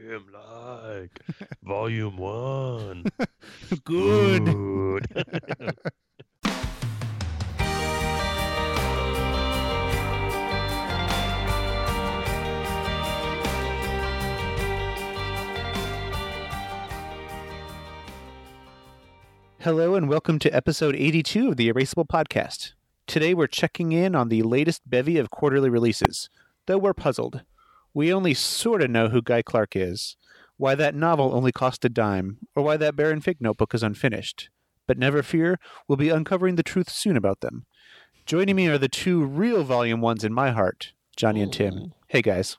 him like volume one. Good. Good. Hello and welcome to episode 82 of the Erasable Podcast. Today we're checking in on the latest bevy of quarterly releases, though we're puzzled. We only sort of know who Guy Clark is, why that novel only cost a dime, or why that Baron Fig notebook is unfinished. But never fear, we'll be uncovering the truth soon about them. Joining me are the two real volume ones in my heart, Johnny and Tim. Hey guys.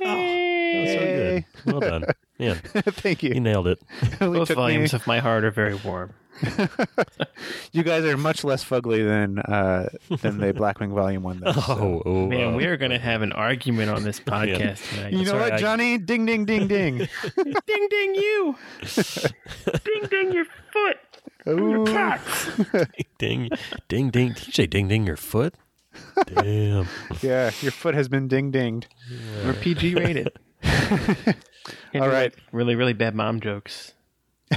Oh, that was so good. Well done. Yeah, Thank you. you nailed it. It Both took me- volumes of my heart are very warm. you guys are much less fugly than uh, than the Blackwing Volume One. Though, so. Oh, oh Man, uh, we are going to have an argument on this podcast tonight. You know Sorry, what, I- Johnny? Ding, ding, ding, ding. ding ding you! ding ding your foot! Ooh. Ding, ding, ding, ding. Did you say ding, ding your foot? Damn. Yeah, your foot has been ding dinged. We're PG rated. All right. like, really, really bad mom jokes.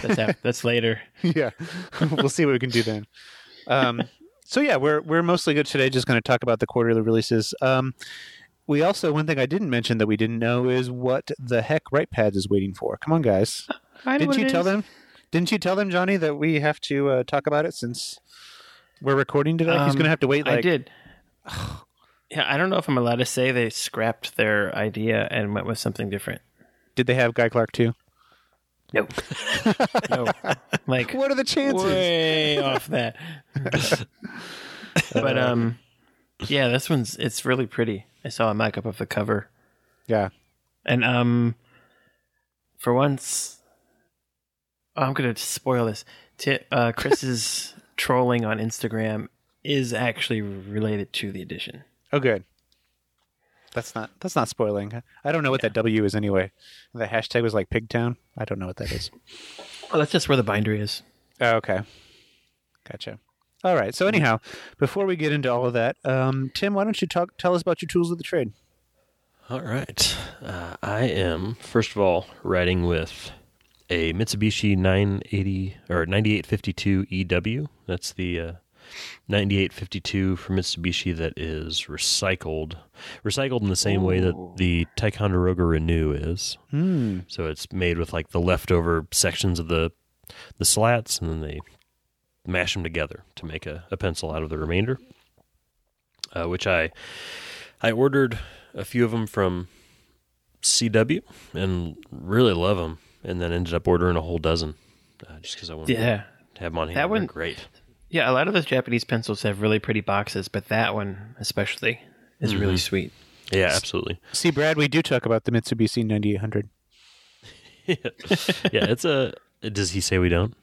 That's that's later. yeah, we'll see what we can do then. Um, so yeah, we're we're mostly good today. Just going to talk about the quarterly releases. Um, we also one thing I didn't mention that we didn't know is what the heck Right Pads is waiting for. Come on, guys! I Didn't you tell is. them? Didn't you tell them, Johnny, that we have to uh, talk about it since we're recording today? He's Um, going to have to wait. Like, I did. Yeah, I don't know if I'm allowed to say they scrapped their idea and went with something different. Did they have Guy Clark too? No, no, like What are the chances? way off that. but um, yeah, this one's it's really pretty. I saw a mock-up of the cover, Yeah. and um, for once, oh, I'm gonna spoil this. Ti uh, Chris's trolling on Instagram is actually related to the edition. Oh, good. That's not that's not spoiling. I don't know what that W is anyway. The hashtag was like Pigtown. I don't know what that is. Oh, that's just where the binder is. Oh, okay. Gotcha. All right. So anyhow, before we get into all of that, um, Tim, why don't you talk? Tell us about your tools of the trade. All right. Uh, I am, first of all, riding with a Mitsubishi 980 or 9852 EW. That's the uh, 9852 from Mitsubishi that is recycled. Recycled in the same way that the Ticonderoga Renew is. Hmm. So it's made with like the leftover sections of the the slats, and then they mash them together to make a, a pencil out of the remainder. Uh, which I I ordered a few of them from CW and really love them, and then ended up ordering a whole dozen uh, just because I wanted Yeah, to have them on hand. That one- great. Yeah. A lot of those Japanese pencils have really pretty boxes, but that one especially is really mm-hmm. sweet. Yeah, absolutely. See, Brad, we do talk about the Mitsubishi 9800. yeah, yeah, it's a. Does he say we don't?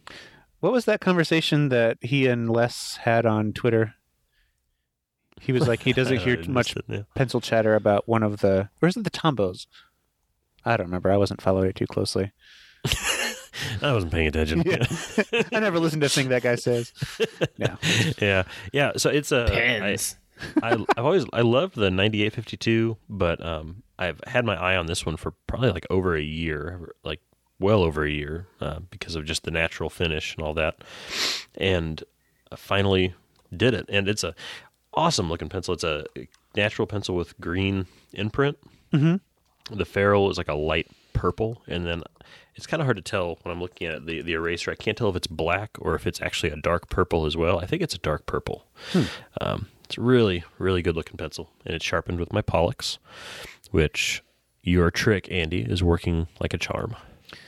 What was that conversation that he and Les had on Twitter? He was like, he doesn't hear I much it, yeah. pencil chatter about one of the. Where's it? The Tombos. I don't remember. I wasn't following it too closely. I wasn't paying attention. Yeah. I never listened to a thing that guy says. No. yeah, yeah. So it's a. I- Pens. I, I've always I loved the 9852, but um, I've had my eye on this one for probably like over a year, like well over a year, uh, because of just the natural finish and all that. And I finally did it, and it's a awesome looking pencil. It's a natural pencil with green imprint. Mm-hmm. The ferrule is like a light purple, and then it's kind of hard to tell when I'm looking at the the eraser. I can't tell if it's black or if it's actually a dark purple as well. I think it's a dark purple. Um, it's a really, really good looking pencil, and it's sharpened with my Pollux, which your trick, Andy, is working like a charm.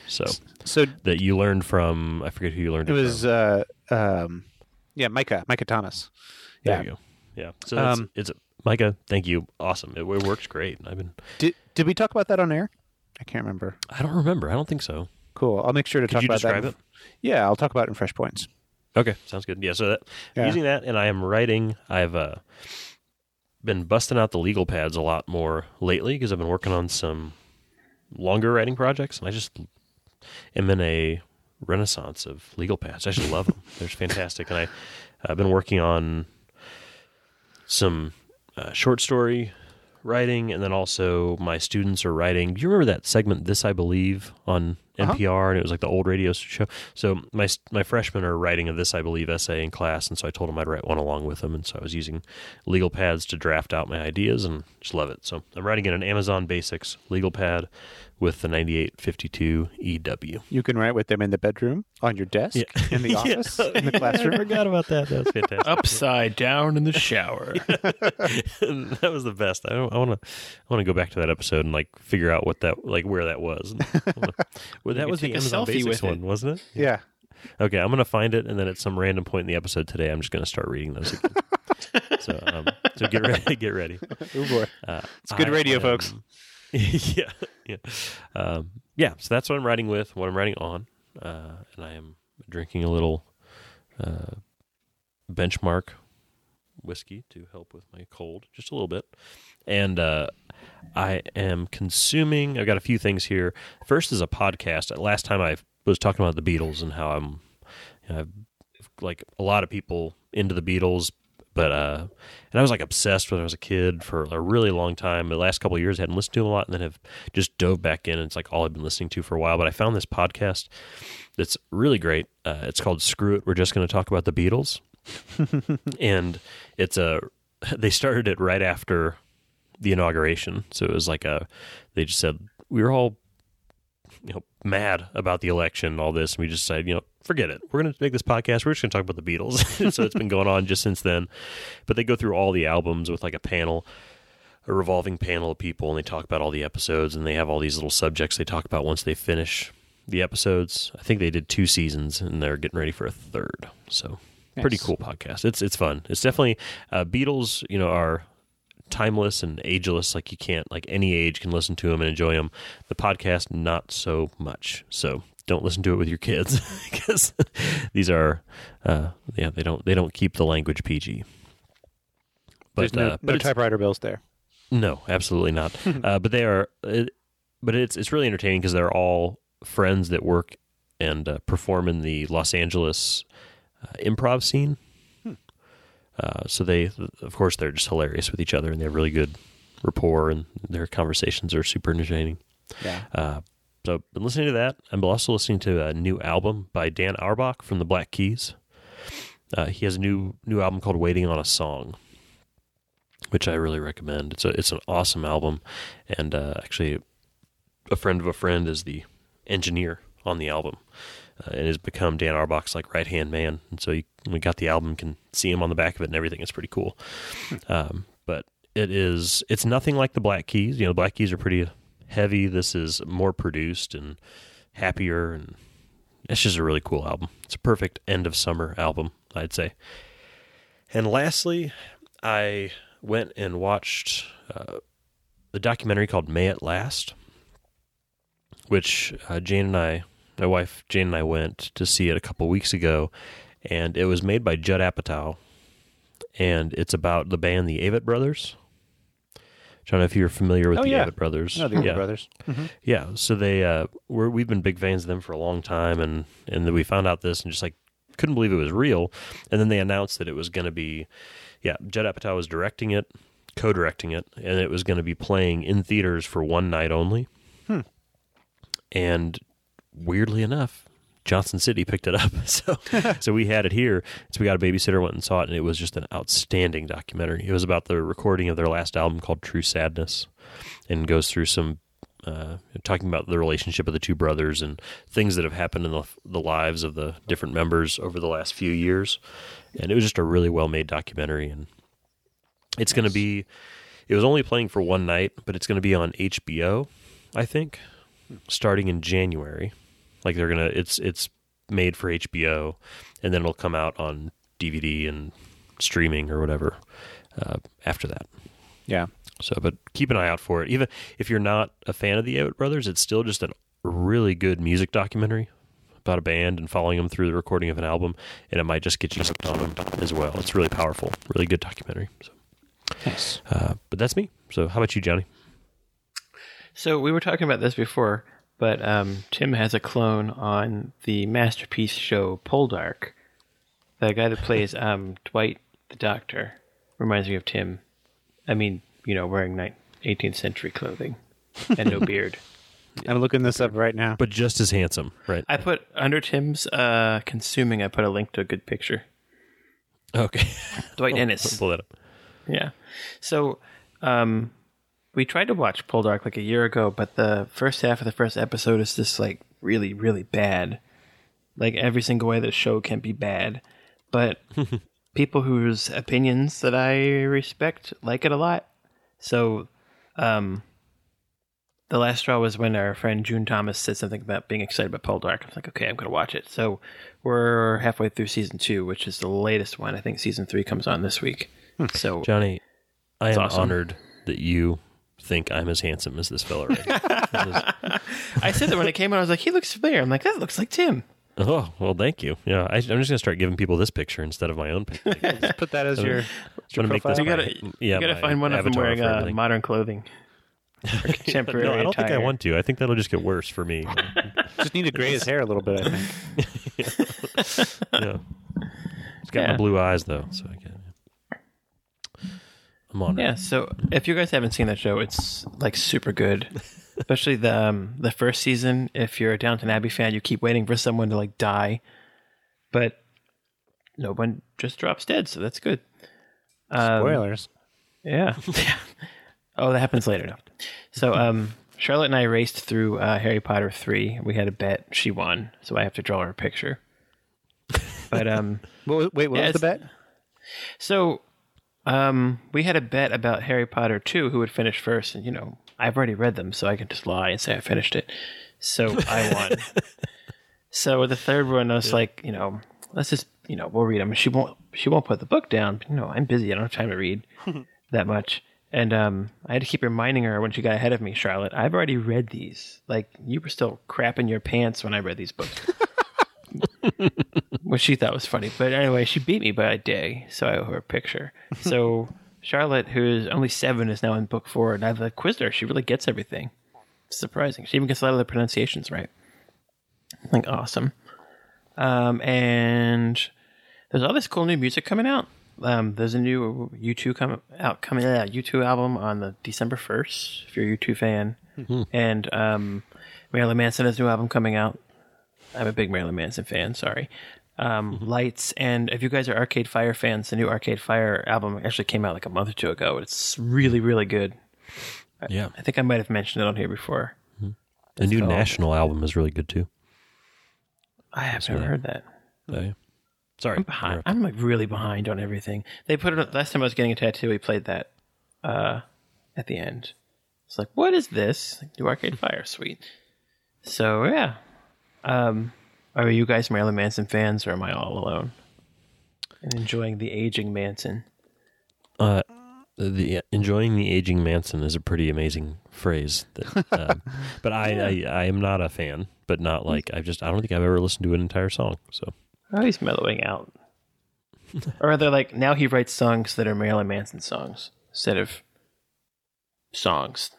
So So that you learned from, I forget who you learned it it, was, uh, um, yeah, Micah, Micah Thomas. There yeah. you go. Yeah. So it's, Um, it's Micah. Thank you. Awesome. It, it works great. I've been. Did did we talk about that on air? I can't remember. I don't remember. I don't think so. Cool. I'll make sure to Could talk you about describe that. it? Yeah, I'll talk about it in Fresh Points. Okay, sounds good. Yeah, so that Yeah. using that, and I am writing. I've uh, been busting out the legal pads a lot more lately because I've been working on some longer writing projects, and I just am in a renaissance of legal pads. I just love them. They're fantastic, and I I've been working on some uh, short story writing, and then also my students are writing. Do you remember that segment, "This I Believe," on Uh-huh. NPR, and it was like the old radio show. So my my freshmen are writing a "This I Believe" essay in class, and so I told them I'd write one along with them, and so I was using legal pads to draft out my ideas, and just love it. So I'm writing in an Amazon Basics legal pad with the 9852 EW. You can write with them in the bedroom, on your desk, in the Yeah. office, in the classroom. I classroom. forgot about that. That was fantastic. Upside down in the shower. that was the best. I, want to. I want to go back to that episode and like figure out what that like where that was. I wanna- well, that was the take Amazon Basics one, wasn't it? Yeah. Okay, I'm gonna find it, and then at some random point in the episode today, I'm just gonna start reading those again. so, um, so get ready. Get ready. Oh boy. Uh, It's good I radio, am- folks. yeah, yeah, um, yeah. So that's what I'm writing with. What I'm writing on, uh, and I am drinking a little uh, benchmark whiskey to help with my cold, just a little bit. And uh, I am consuming. I've got a few things here. First is a podcast. Last time I was talking about the Beatles and how I'm, you know, like a lot of people into the Beatles, but uh, and I was like obsessed when I was a kid for a really long time. The last couple of years, I hadn't listened to them a lot, and then have just dove back in. And it's like all I've been listening to for a while. But I found this podcast that's really great. Uh, it's called "Screw It." We're just going to talk about the Beatles, and it's a. They started it right after the inauguration, so it was like a. They just said we were all you know mad about the election and all this and we just said you know forget it. We're going to make this podcast. We're just going to talk about the beatles. So it's been going on just since then. But they go through all the albums with like a panel a revolving panel of people and they talk about all the episodes and they have all these little subjects they talk about once they finish the episodes. I think they did two seasons and they're getting ready for a third. So pretty cool podcast. It's it's fun. It's definitely uh, beatles you know are timeless and ageless like you can't like any age can listen to them and enjoy them the podcast not so much. So don't listen to it with your kids because these are uh yeah they don't they don't keep the language pg There's but no, uh, but it's, typewriter bills there. no absolutely not. Uh, but they are it, but it's it's really entertaining because they're all friends that work and uh, perform in the los angeles uh, improv scene uh, so they, of course, they're just hilarious with each other, and they have really good rapport, and their conversations are super entertaining. Yeah. Uh, so, I've been listening to that. I'm also listening to a new album by Dan Auerbach from the Black Keys. Uh, he has a new new album called "Waiting on a Song," which I really recommend. It's a it's an awesome album, and uh, actually, a friend of a friend is the engineer on the album, uh, and has become Dan Auerbach's like right hand man. And so we got the album, can see him on the back of it and everything. It's pretty cool. Um, but it is it's nothing like the Black Keys. You know, the Black Keys are pretty heavy. This is more produced and happier, and it's just a really cool album. It's a perfect end of summer album, I'd say. And lastly, I went and watched uh, the documentary called May It Last, which uh, Jane and I, my wife Jane and I went to see it a couple weeks ago, and it was made by Judd Apatow, and it's about the band the Avett Brothers. I don't know if you're familiar with Oh, the yeah. Avett Brothers. No, the Avett yeah. Brothers. Yeah, so they uh, we're, we've been big fans of them for a long time, and and then we found out this and just like couldn't believe it was real, and then they announced that it was going to be, yeah, Judd Apatow was directing it, co-directing it, and it was going to be playing in theaters for one night only. And weirdly enough, Johnson City picked it up, so so we had it here. So we got a babysitter, went and saw it, and it was just an outstanding documentary. It was about the recording of their last album called True Sadness, and goes through some uh, talking about the relationship of the two brothers and things that have happened in the, the lives of the different members over the last few years. And it was just a really well made documentary. And it's going to be, it was only playing for one night, but it's going to be on HBO, I think, starting in January. Like they're going to, it's, it's made for HBO and then it'll come out on DVD and streaming or whatever uh, after that. Yeah. So, but keep an eye out for it. Even if you're not a fan of the Avett Brothers, it's still just a really good music documentary about a band and following them through the recording of an album, and it might just get you hooked on them as well. It's really powerful, really good documentary. So, Nice. uh, but that's me. So, how about you, Johnny? So we were talking about this before, but um, Tim has a clone on the masterpiece show Poldark. The guy that plays um, Dwight the Doctor reminds me of Tim. I mean, you know, wearing night 18th century clothing and no beard. I'm looking this up right now. but just as handsome, right? I put under Tim's uh, consuming. I put a link to a good picture. Okay, Dwight Enys. pull that up. Yeah. So, um, we tried to watch Poldark like a year ago, but the first half of the first episode is just like really, really bad. Like every single way the show can be bad, but people whose opinions that I respect like it a lot. So, um, the last straw was when our friend June Thomas said something about being excited about Poldark. I was like, okay, I'm going to watch it. So we're halfway through season two, which is the latest one. I think season three comes on this week. So Johnny, I am awesome. honored that you think I'm as handsome as this fella right now. This is- I said that when it came out, I was like, he looks familiar. I'm like, that looks like Tim. oh, well, thank you. Yeah, I, I'm just going to start giving people this picture instead of my own picture. Just put that as your, as your gonna make profile. this You gotta, yeah, you gotta find one of them wearing uh, modern clothing. Or contemporary no, I don't think I want to. I think that'll just get worse for me. Just need to gray his hair a little bit, I think. yeah. He's got Yeah. my blue eyes though, so I can. I'm on Yeah, it. so if you guys haven't seen that show, it's like super good. Especially the um, the first season. If you're a Downton Abbey fan, you keep waiting for someone to like die, but no one just drops dead, so that's good. Um, Spoilers. Yeah. oh, that happens later. No. So, um, Charlotte and I raced through uh, Harry Potter three. We had a bet. She won, so I have to draw her a picture. But um, wait, what yeah, was the bet? so um, we had a bet about Harry Potter two, who would finish first, and you know, I've already read them, so I can just lie and say I finished it. So I won. so with the third one, I was like, you know, let's just, you know, we'll read them. She won't, she won't put the book down. But, you know, I'm busy. I don't have time to read that much. And um, I had to keep reminding her when she got ahead of me, Charlotte. I've already read these. Like you were still crapping your pants when I read these books. Which she thought was funny. But anyway, she beat me by a day, so I owe her a picture. So Charlotte, who is only seven, is now in book four, and I've like, quizzed her. She really gets everything. It's surprising. She even gets a lot of the pronunciations right. Like awesome. Um, and there's all this cool new music coming out. Um, there's a new U2 coming out coming out U2 album on the December 1st. If you're a U2 fan, and um, Marilyn Manson has a new album coming out. I'm a big Marilyn Manson fan. Sorry. Um, Lights, and if you guys are Arcade Fire fans, the new Arcade Fire album actually came out like a month or two ago. It's really, really good. Yeah, I think I might have mentioned it on here before. the new. National album is really good too. I have never heard that. Oh. Sorry, I'm behind. I'm like really behind on everything. They put it last time I was getting a tattoo. He played that uh, at the end. It's like, what is this? Like, New Arcade Fire, sweet. So yeah, um, are you guys Marilyn Manson fans, or am I all alone and enjoying the aging Manson? Uh, the enjoying the aging Manson is a pretty amazing phrase. That, um, but I, I, I am not a fan. But not like I've just. I don't think I've ever listened to an entire song. So Oh, he's mellowing out. or rather, like now he writes songs that are Marilyn Manson songs instead of songs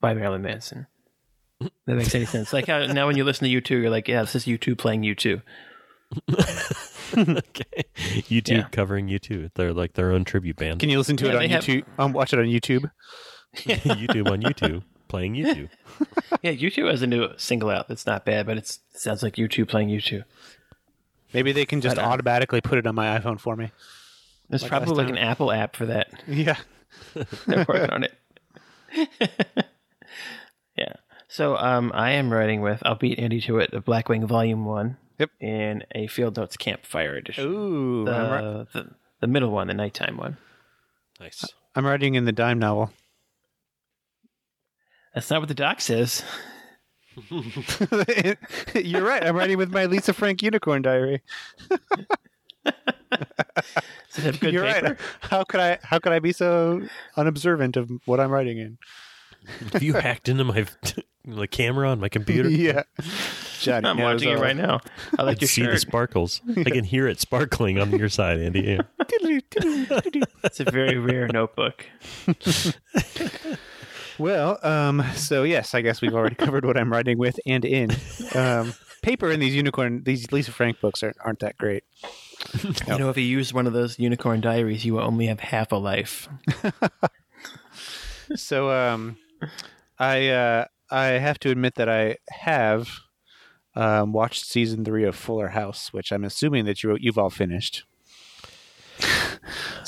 by Marilyn Manson. That makes any sense. Like how now when you listen to U two, you're like, yeah, this is U two playing U two. okay, YouTube Yeah. covering YouTube. They're like their own tribute band. Can you listen to Yeah, it on they have- YouTube? Um, watch it on YouTube. YouTube on YouTube playing YouTube. Yeah, U two has a new single out that's not bad, but it's, it sounds like U two playing U two. Maybe they can just But, uh, automatically put it on my iPhone for me. There's Like probably like an Apple app for that. Yeah. They're working on it. Yeah. So um, I am writing with I'll beat Andy to it, the Blackwing Volume One. Yep. In a Field Notes Campfire edition. Ooh, the, I'm, ri- the the middle one, the nighttime one. Nice. I'm writing in the dime novel. That's not what the doc says. You're right. I'm writing with my Lisa Frank Unicorn Diary. Does it have good You're paper? right. How could I? How could I be so unobservant of what I'm writing in? Have you hacked into my the camera on my computer? yeah, Johnny I'm knows watching it all. right now. I like I your see the shirt. sparkles. I can hear it sparkling on your side, Andy. Yeah. It's a very rare notebook. Well, um, so yes, I guess we've already covered what I'm writing with and in. Um, paper in these unicorn, these Lisa Frank books aren't, aren't that great. You know, if you use one of those unicorn diaries, you will only have half a life. so um, I uh, I have to admit that I have um, watched season three of Fuller House, which I'm assuming that you you've all finished.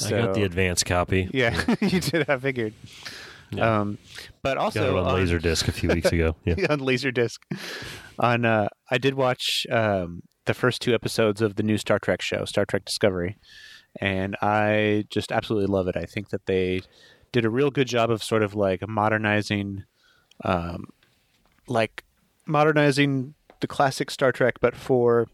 I got the advanced copy. yeah, you did. I figured. Yeah. Um, but Got also it on on- Laserdisc a few weeks ago. Yeah. on Laserdisc. On uh, I did watch um, the first two episodes of the new Star Trek show, Star Trek Discovery, and I just absolutely love it. I think that they did a real good job of sort of like modernizing, um, like modernizing the classic Star Trek, but for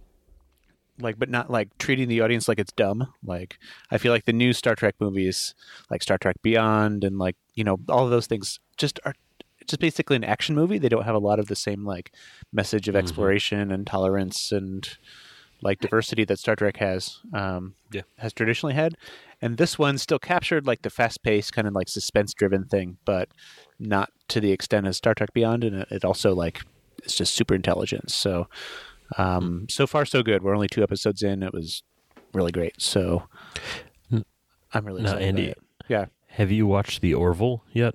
like, but not like treating the audience like it's dumb. Like, I feel like the new Star Trek movies, like Star Trek Beyond, and like you know all of those things, just are just basically an action movie. They don't have a lot of the same like message of Mhm. exploration and tolerance and like diversity that Star Trek has um, Yeah. has traditionally had. And this one still captured like the fast paced kind of like suspense driven thing, but not to the extent of Star Trek Beyond. And it, it also like it's just super intelligent. So um, so far so good. We're only two episodes in. It was really great. So I'm really Now, excited. Andy. Yeah. have you watched the Orville yet?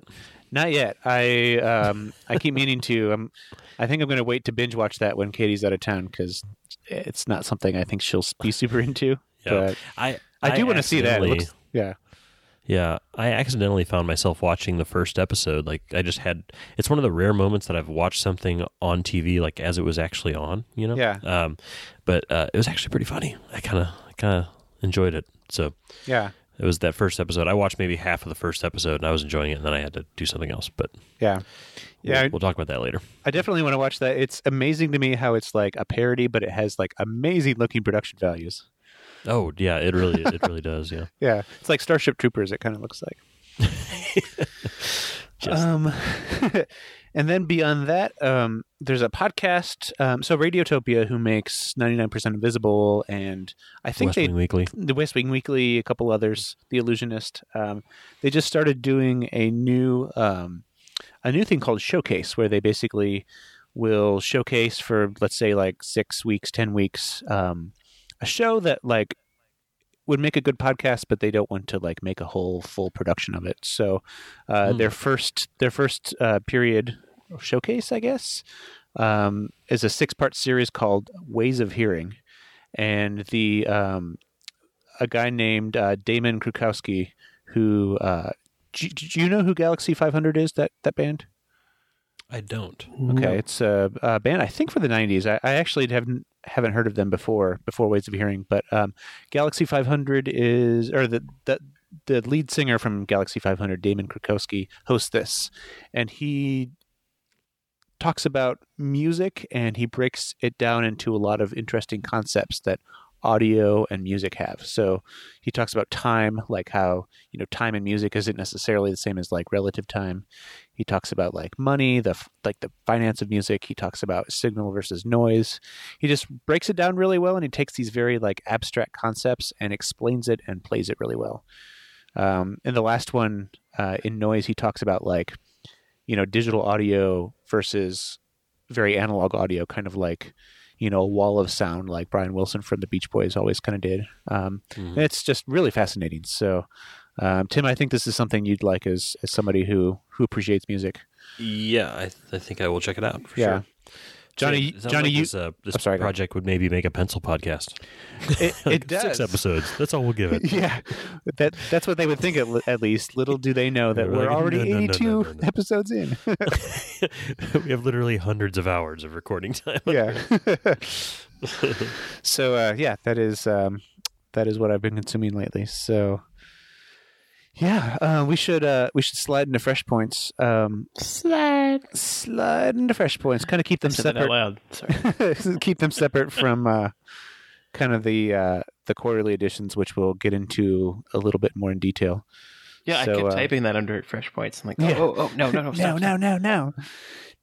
Not yet. I um I keep meaning to. Um, I think I'm going to wait to binge watch that when Katie's out of town because it's not something I think she'll be super into. But I I do want to see that. It looks, yeah. Yeah, I accidentally found myself watching the first episode. Like I just had it's one of the rare moments that I've watched something on TV like as it was actually on, you know? Yeah. Um but uh, it was actually pretty funny. I kind of kind of enjoyed it. So, Yeah. it was that first episode. I watched maybe half of the first episode and I was enjoying it and then I had to do something else, but Yeah. we'll, Yeah. we'll talk about that later. I definitely want to watch that. It's amazing to me how it's like a parody, but it has like amazing looking production values. Oh, yeah, it really it really does, yeah. Yeah. It's like Starship Troopers, it kind of looks like. Just Um, and then beyond that, um, there's a podcast. Um, so Radiotopia, who makes 99% Invisible, and I think West they Wing Weekly. the West Wing Weekly, a couple others, The Allusionist. Um, they just started doing a new um, a new thing called Showcase, where they basically will showcase for let's say like six weeks, ten weeks, um, a show that like would make a good podcast, but they don't want to like make a whole full production of it. So uh, Hmm. their first their first uh, period showcase, I guess, um, is a six part series called Ways of Hearing, and the um, a guy named uh, Damon Krukowski who. Uh, do, do you know who Galaxy 500 is? That that band? I don't. Okay, it's a, a band I think for the '90s. I, I actually haven't haven't heard of them before before Ways of Hearing, but um, Galaxy 500 is or the the the lead singer from Galaxy 500, Damon Krukowski, hosts this, and he talks about music and he breaks it down into a lot of interesting concepts that audio and music have. So he talks about time, like how you know time in music isn't necessarily the same as like relative time. He talks about like money, the like the finance of music. He talks about signal versus noise. He just breaks it down really well, and he takes these very like abstract concepts and explains it and plays it really well. Um, in the last one, uh, in noise, he talks about like you know digital audio versus very analog audio, kind of like you know wall of sound, like Brian Wilson from the Beach Boys always kind of did. Um, Mhm. it's just really fascinating. So, um, Tim, I think this is something you'd like as as somebody who who appreciates music. Yeah, I, I think I will check it out for Yeah. sure. Johnny, it sounds Johnny, like you this, uh, this I'm sorry, go ahead. project would maybe make a pencil podcast. it, it does Six episodes. That's all we'll give it. yeah, that that's what they would think at, at least. Little do they know that They're we're like, already no, no, no, no, 82 no, no. episodes in. we have literally hundreds of hours of recording time. yeah. so uh, yeah, that is um, that is what I've been consuming lately. So yeah, uh, we should uh, we should slide into fresh points. Um, Slide. slide into fresh points. Kind of keep them Said out separate. loud. Sorry. keep them separate from uh, kind of the uh, the quarterly editions, which we'll get into a little bit more in detail. Yeah, So, I kept uh, typing that under fresh points. I'm like, oh, Yeah. oh, oh, no, no, no, no, stop, no, no, no.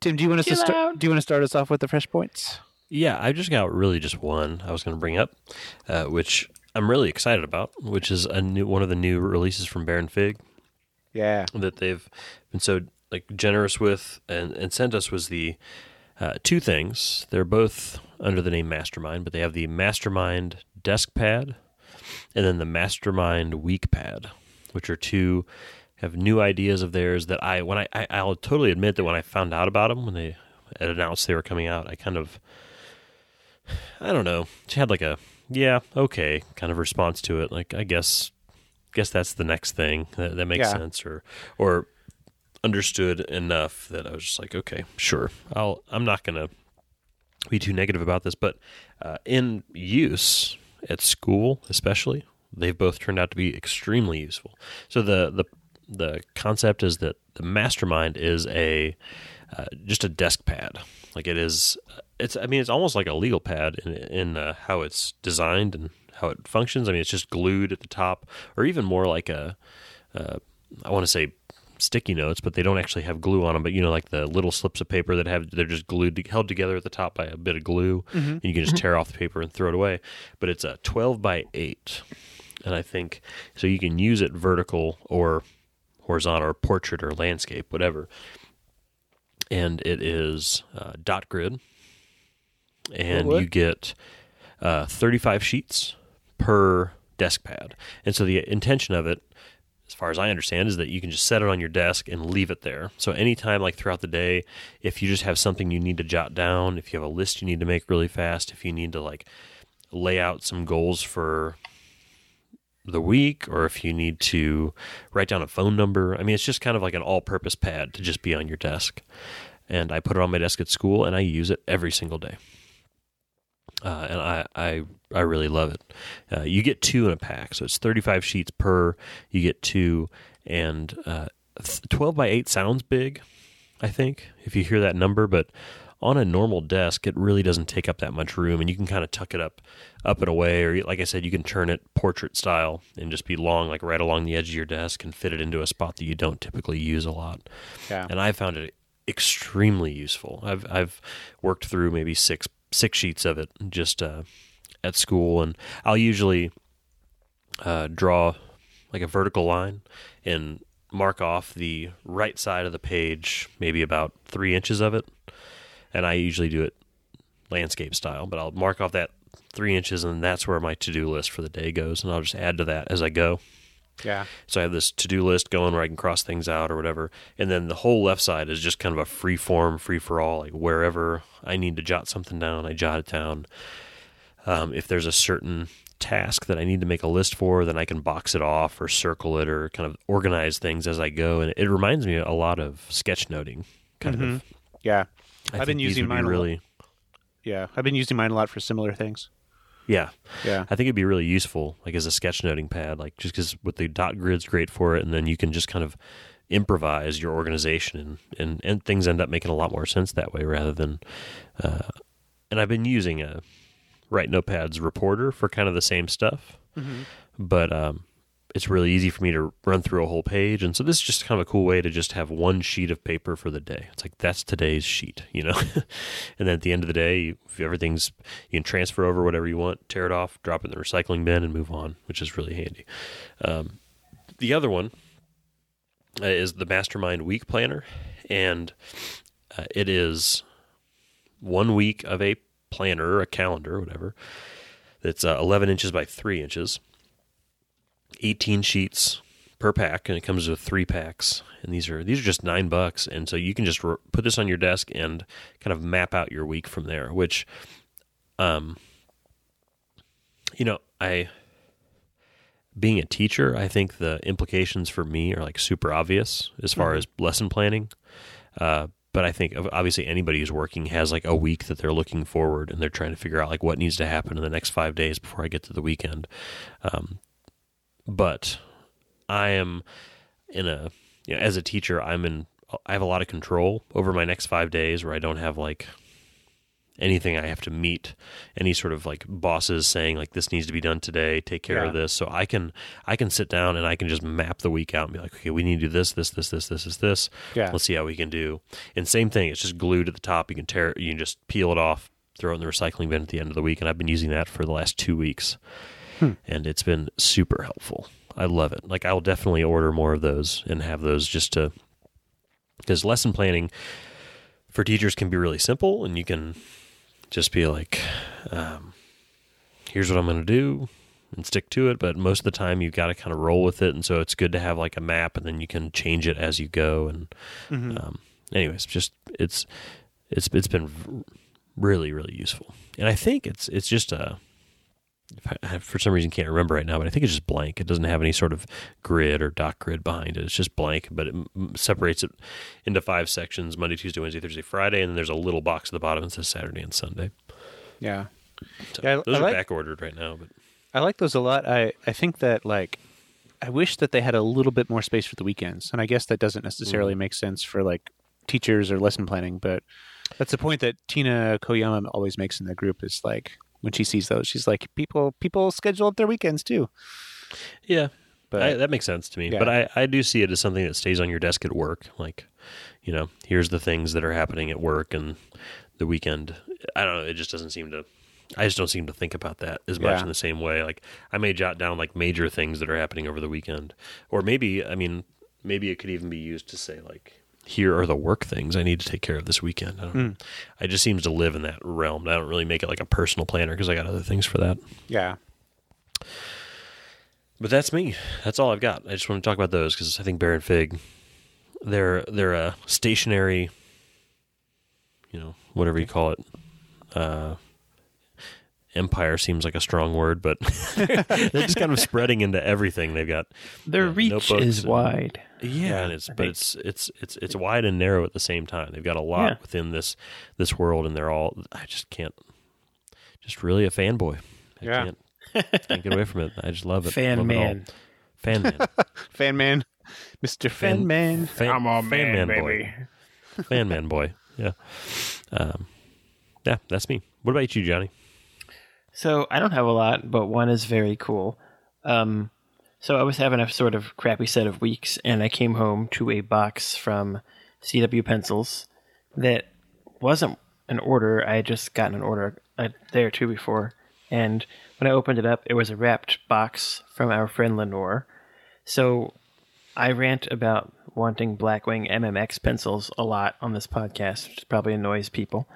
Tim, do you want us to start? Do you want to start us off with the fresh points? Yeah, I just got really just one I was going to bring up, uh, which I'm really excited about, which is a new one of the new releases from Baron Fig Yeah, that they've been so like generous with and, and sent us was the uh, two things. They're both under the name Mastermind, but they have the Mastermind Desk Pad and then the Mastermind Week Pad, which are two have new ideas of theirs that I when I, I I'll totally admit that when I found out about them when they had announced they were coming out, I kind of I don't know, she had like a yeah okay kind of response to it. Like I guess guess that's the next thing that, that makes Yeah. sense or or understood enough that I was just like okay sure I'll I'm not gonna be too negative about this, but uh, in use at school, especially, they've both turned out to be extremely useful. So the the the concept is that the mastermind is a uh, just a desk pad. Like it is, it's I mean it's almost like a legal pad in in uh, how it's designed and how it functions. I mean it's just glued at the top, or even more like a uh, I want to say sticky notes, but they don't actually have glue on them. But you know, like the little slips of paper that have they're just glued held together at the top by a bit of glue, and you can just tear off the paper and throw it away. But it's a twelve by eight, and I think so you can use it vertical or horizontal or portrait or landscape, whatever. And it is uh, dot grid, and What? you get uh, thirty-five sheets per desk pad. And so the intention of it as far as I understand, is that you can just set it on your desk and leave it there. So anytime, like throughout the day, if you just have something you need to jot down, if you have a list you need to make really fast, if you need to like lay out some goals for the week, or if you need to write down a phone number, I mean, it's just kind of like an all-purpose pad to just be on your desk. And I put it on my desk at school, and I use it every single day. Uh, and I, I I really love it. Uh, you get two in a pack, so it's 35 sheets per. You get two, and uh, th- 12 by 8 sounds big, I think, if you hear that number, but on a normal desk, it really doesn't take up that much room, and you can kind of tuck it up, up and away, or like I said, you can turn it portrait style and just be long, like right along the edge of your desk, and fit it into a spot that you don't typically use a lot Yeah. and I found it extremely useful. I've I've worked through maybe six six sheets of it just uh, at school, and I'll usually uh, draw like a vertical line and mark off the right side of the page, maybe about three inches of it, and I usually do it landscape style. But I'll mark off that three inches, and that's where my to do list for the day goes, and I'll just add to that as I go. Yeah. So I have this to do list going where I can cross things out or whatever. And then the whole left side is just kind of a free form, free for all. Like wherever I need to jot something down, I jot it down. Um, if there's a certain task that I need to make a list for, then I can box it off or circle it or kind of organize things as I go. And it reminds me a lot of sketchnoting, kind of. Mhm. Yeah. I I've been using mine a lot. really, Yeah. I've been using mine a lot for similar things. Yeah. Yeah. I think it'd be really useful, like as a sketchnoting pad, like just because with the dot grid's great for it, and then you can just kind of improvise your organization, and and, and things end up making a lot more sense that way rather than. Uh, and I've been using a Write Notepad's reporter for kind of the same stuff, but um, it's really easy for me to run through a whole page, and so this is just kind of a cool way to just have one sheet of paper for the day. It's like that's today's sheet, you know, and then at the end of the day, if everything's you can transfer over whatever you want, tear it off, drop it in the recycling bin, and move on, which is really handy. Um, the other one uh, is the Mastermind Week Planner, and uh, it is one week of a planner, a calendar, whatever. That's uh, 11 inches by 3 inches, 18 sheets per pack, and it comes with three packs. And these are these are just nine bucks, and so you can just r put this on your desk and kind of map out your week from there. Which, um, you know, I being a teacher, I think the implications for me are like super obvious as far as lesson planning. Uh, but I think obviously anybody who's working has like a week that they're looking forward and they're trying to figure out like what needs to happen in the next five days before I get to the weekend. Um, but I am in a you know, as a teacher, I'm in. I have a lot of control over my next five days, where I don't have like anything I have to meet, any sort of like bosses saying like this needs to be done today, take care of this. So I can I can sit down and I can just map the week out and be like, okay, we need to do this, this, this, this, this, this, this. Yeah. Let's see how we can do. And same thing, it's just glued at the top. You can tear, you can just peel it off, throw it in the recycling bin at the end of the week. And I've been using that for the last two weeks, and it's been super helpful. I love it. Like I'll definitely order more of those and have those just to because lesson planning for teachers can be really simple, and you can just be like, um, "Here's what I'm going to do. and stick to it, but most of the time you've got to kind of roll with it, and so it's good to have like a map, and then you can change it as you go. And um, anyways, just it's it's it's been really really useful, and I think it's it's just a. if I- for some reason, can't remember right now, but I think it's just blank. It doesn't have any sort of grid or dot grid behind it. It's just blank, but it m- separates it into five sections: Monday, Tuesday, Wednesday, Thursday, Friday, and then there's a little box at the bottom that says Saturday and Sunday. Yeah. So Yeah, I- those I are like- back ordered right now, but I like those a lot. I, I think that like I wish that they had a little bit more space for the weekends. And I guess that doesn't necessarily mm-hmm. make sense for like teachers or lesson planning, but that's the point that Tina Koyama always makes in the group is like when she sees those, she's like, People people schedule up their weekends too. yeah, But I, that makes sense to me. Yeah. But I, I do see it as something that stays on your desk at work. Like, you know, here's the things that are happening at work and the weekend. I don't know. It just doesn't seem to. I just don't seem to think about that as much Yeah. in the same way. Like, I may jot down like major things that are happening over the weekend, or maybe, I mean, maybe it could even be used to say like, here are the work things I need to take care of this weekend. I don't know. I just seems to live in that realm. I don't really make it like a personal planner because I got other things for that. yeah. But that's me. That's all I've got. I just want to talk about those because I think Baron Fig, they're they're a stationary, you know, whatever you call it. Uh, empire seems like a strong word, but they're just kind of spreading into everything. They've got Their Yeah, reach is and- wide. Yeah, and it's I but think- it's it's it's it's wide and narrow at the same time. They've got a lot Yeah. within this this world, and they're all. I just can't. Just really a fanboy. I Yeah. can't, can't get away from it. I just love it. Fan Love it man. fan man. Fan man. Mr. Fan Man. Fan, fan man, boy. Fan man boy. Yeah. Um, yeah, that's me. What about you, Johnny? So I don't have a lot, but one is very cool. Um, so I was having a sort of crappy set of weeks, and I came home to a box from CW Pencils that wasn't an order. I had just gotten an order uh, a day or two before, and when I opened it up, it was a wrapped box from our friend Lenore. So I rant about wanting Blackwing MMX pencils a lot on this podcast, which probably annoys people.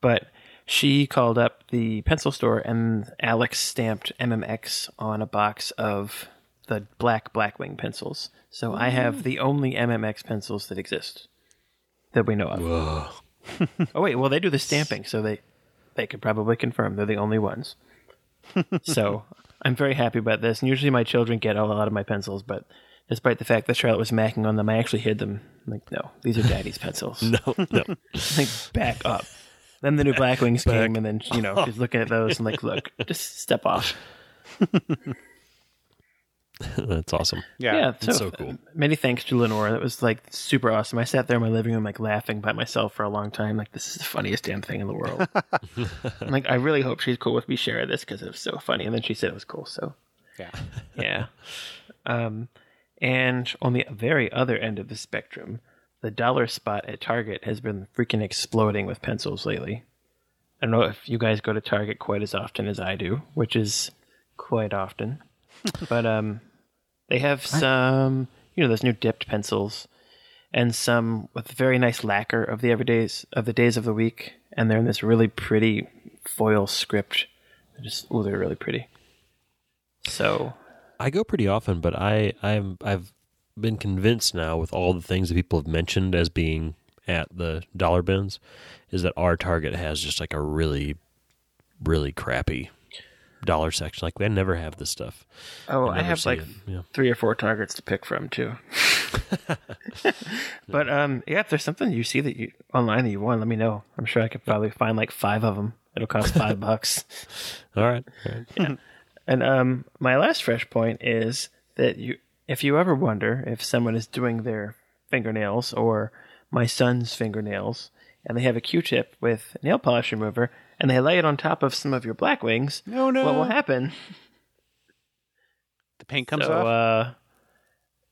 But she called up the pencil store and Alex stamped MMX on a box of the black Blackwing pencils. So I have the only MMX pencils that exist that we know of. oh wait, well they do the stamping, so they they could probably confirm they're the only ones. so I'm very happy about this. And usually my children get a lot of my pencils, but despite the fact that Charlotte was macking on them, I actually hid them. I'm like, no, these are Daddy's pencils. No, no. like, back up. Then the new Blackwings came, and then you know she's looking at those and like, look, just step off. that's awesome. Yeah. Yeah, It's so cool. Many thanks to Lenore. That was like super awesome. I sat there in my living room like laughing by myself for a long time. Like this is the funniest damn thing in the world. I'm like I really hope she's cool with me sharing this because it was so funny. And then she said it was cool. So Yeah. yeah. Um, and on the very other end of the spectrum, the dollar spot at Target has been freaking exploding with pencils lately. I don't know if you guys go to Target quite as often as I do, which is quite often. but um, they have some, you know, those new dipped pencils, and some with very nice lacquer of the everydays of the days of the week, and they're in this really pretty foil script. They're just oh, they're really pretty. So I go pretty often, but I I'm I've been convinced now with all the things that people have mentioned as being at the dollar bins is that our Target has just like a really really crappy dollar section. Like I never have this stuff. Oh, I, never have like. Yeah. three or four targets to pick from too. but um, yeah, if there's something you see that you online that you want, let me know. I'm sure I could probably find like five of them. It'll cost five bucks. All right. All right. And um, my last fresh point is that you, if you ever wonder if someone is doing their fingernails or my son's fingernails, and they have a Q-tip with nail polish remover, and they lay it on top of some of your Blackwings, No, no. what will happen? The paint comes so, off. uh,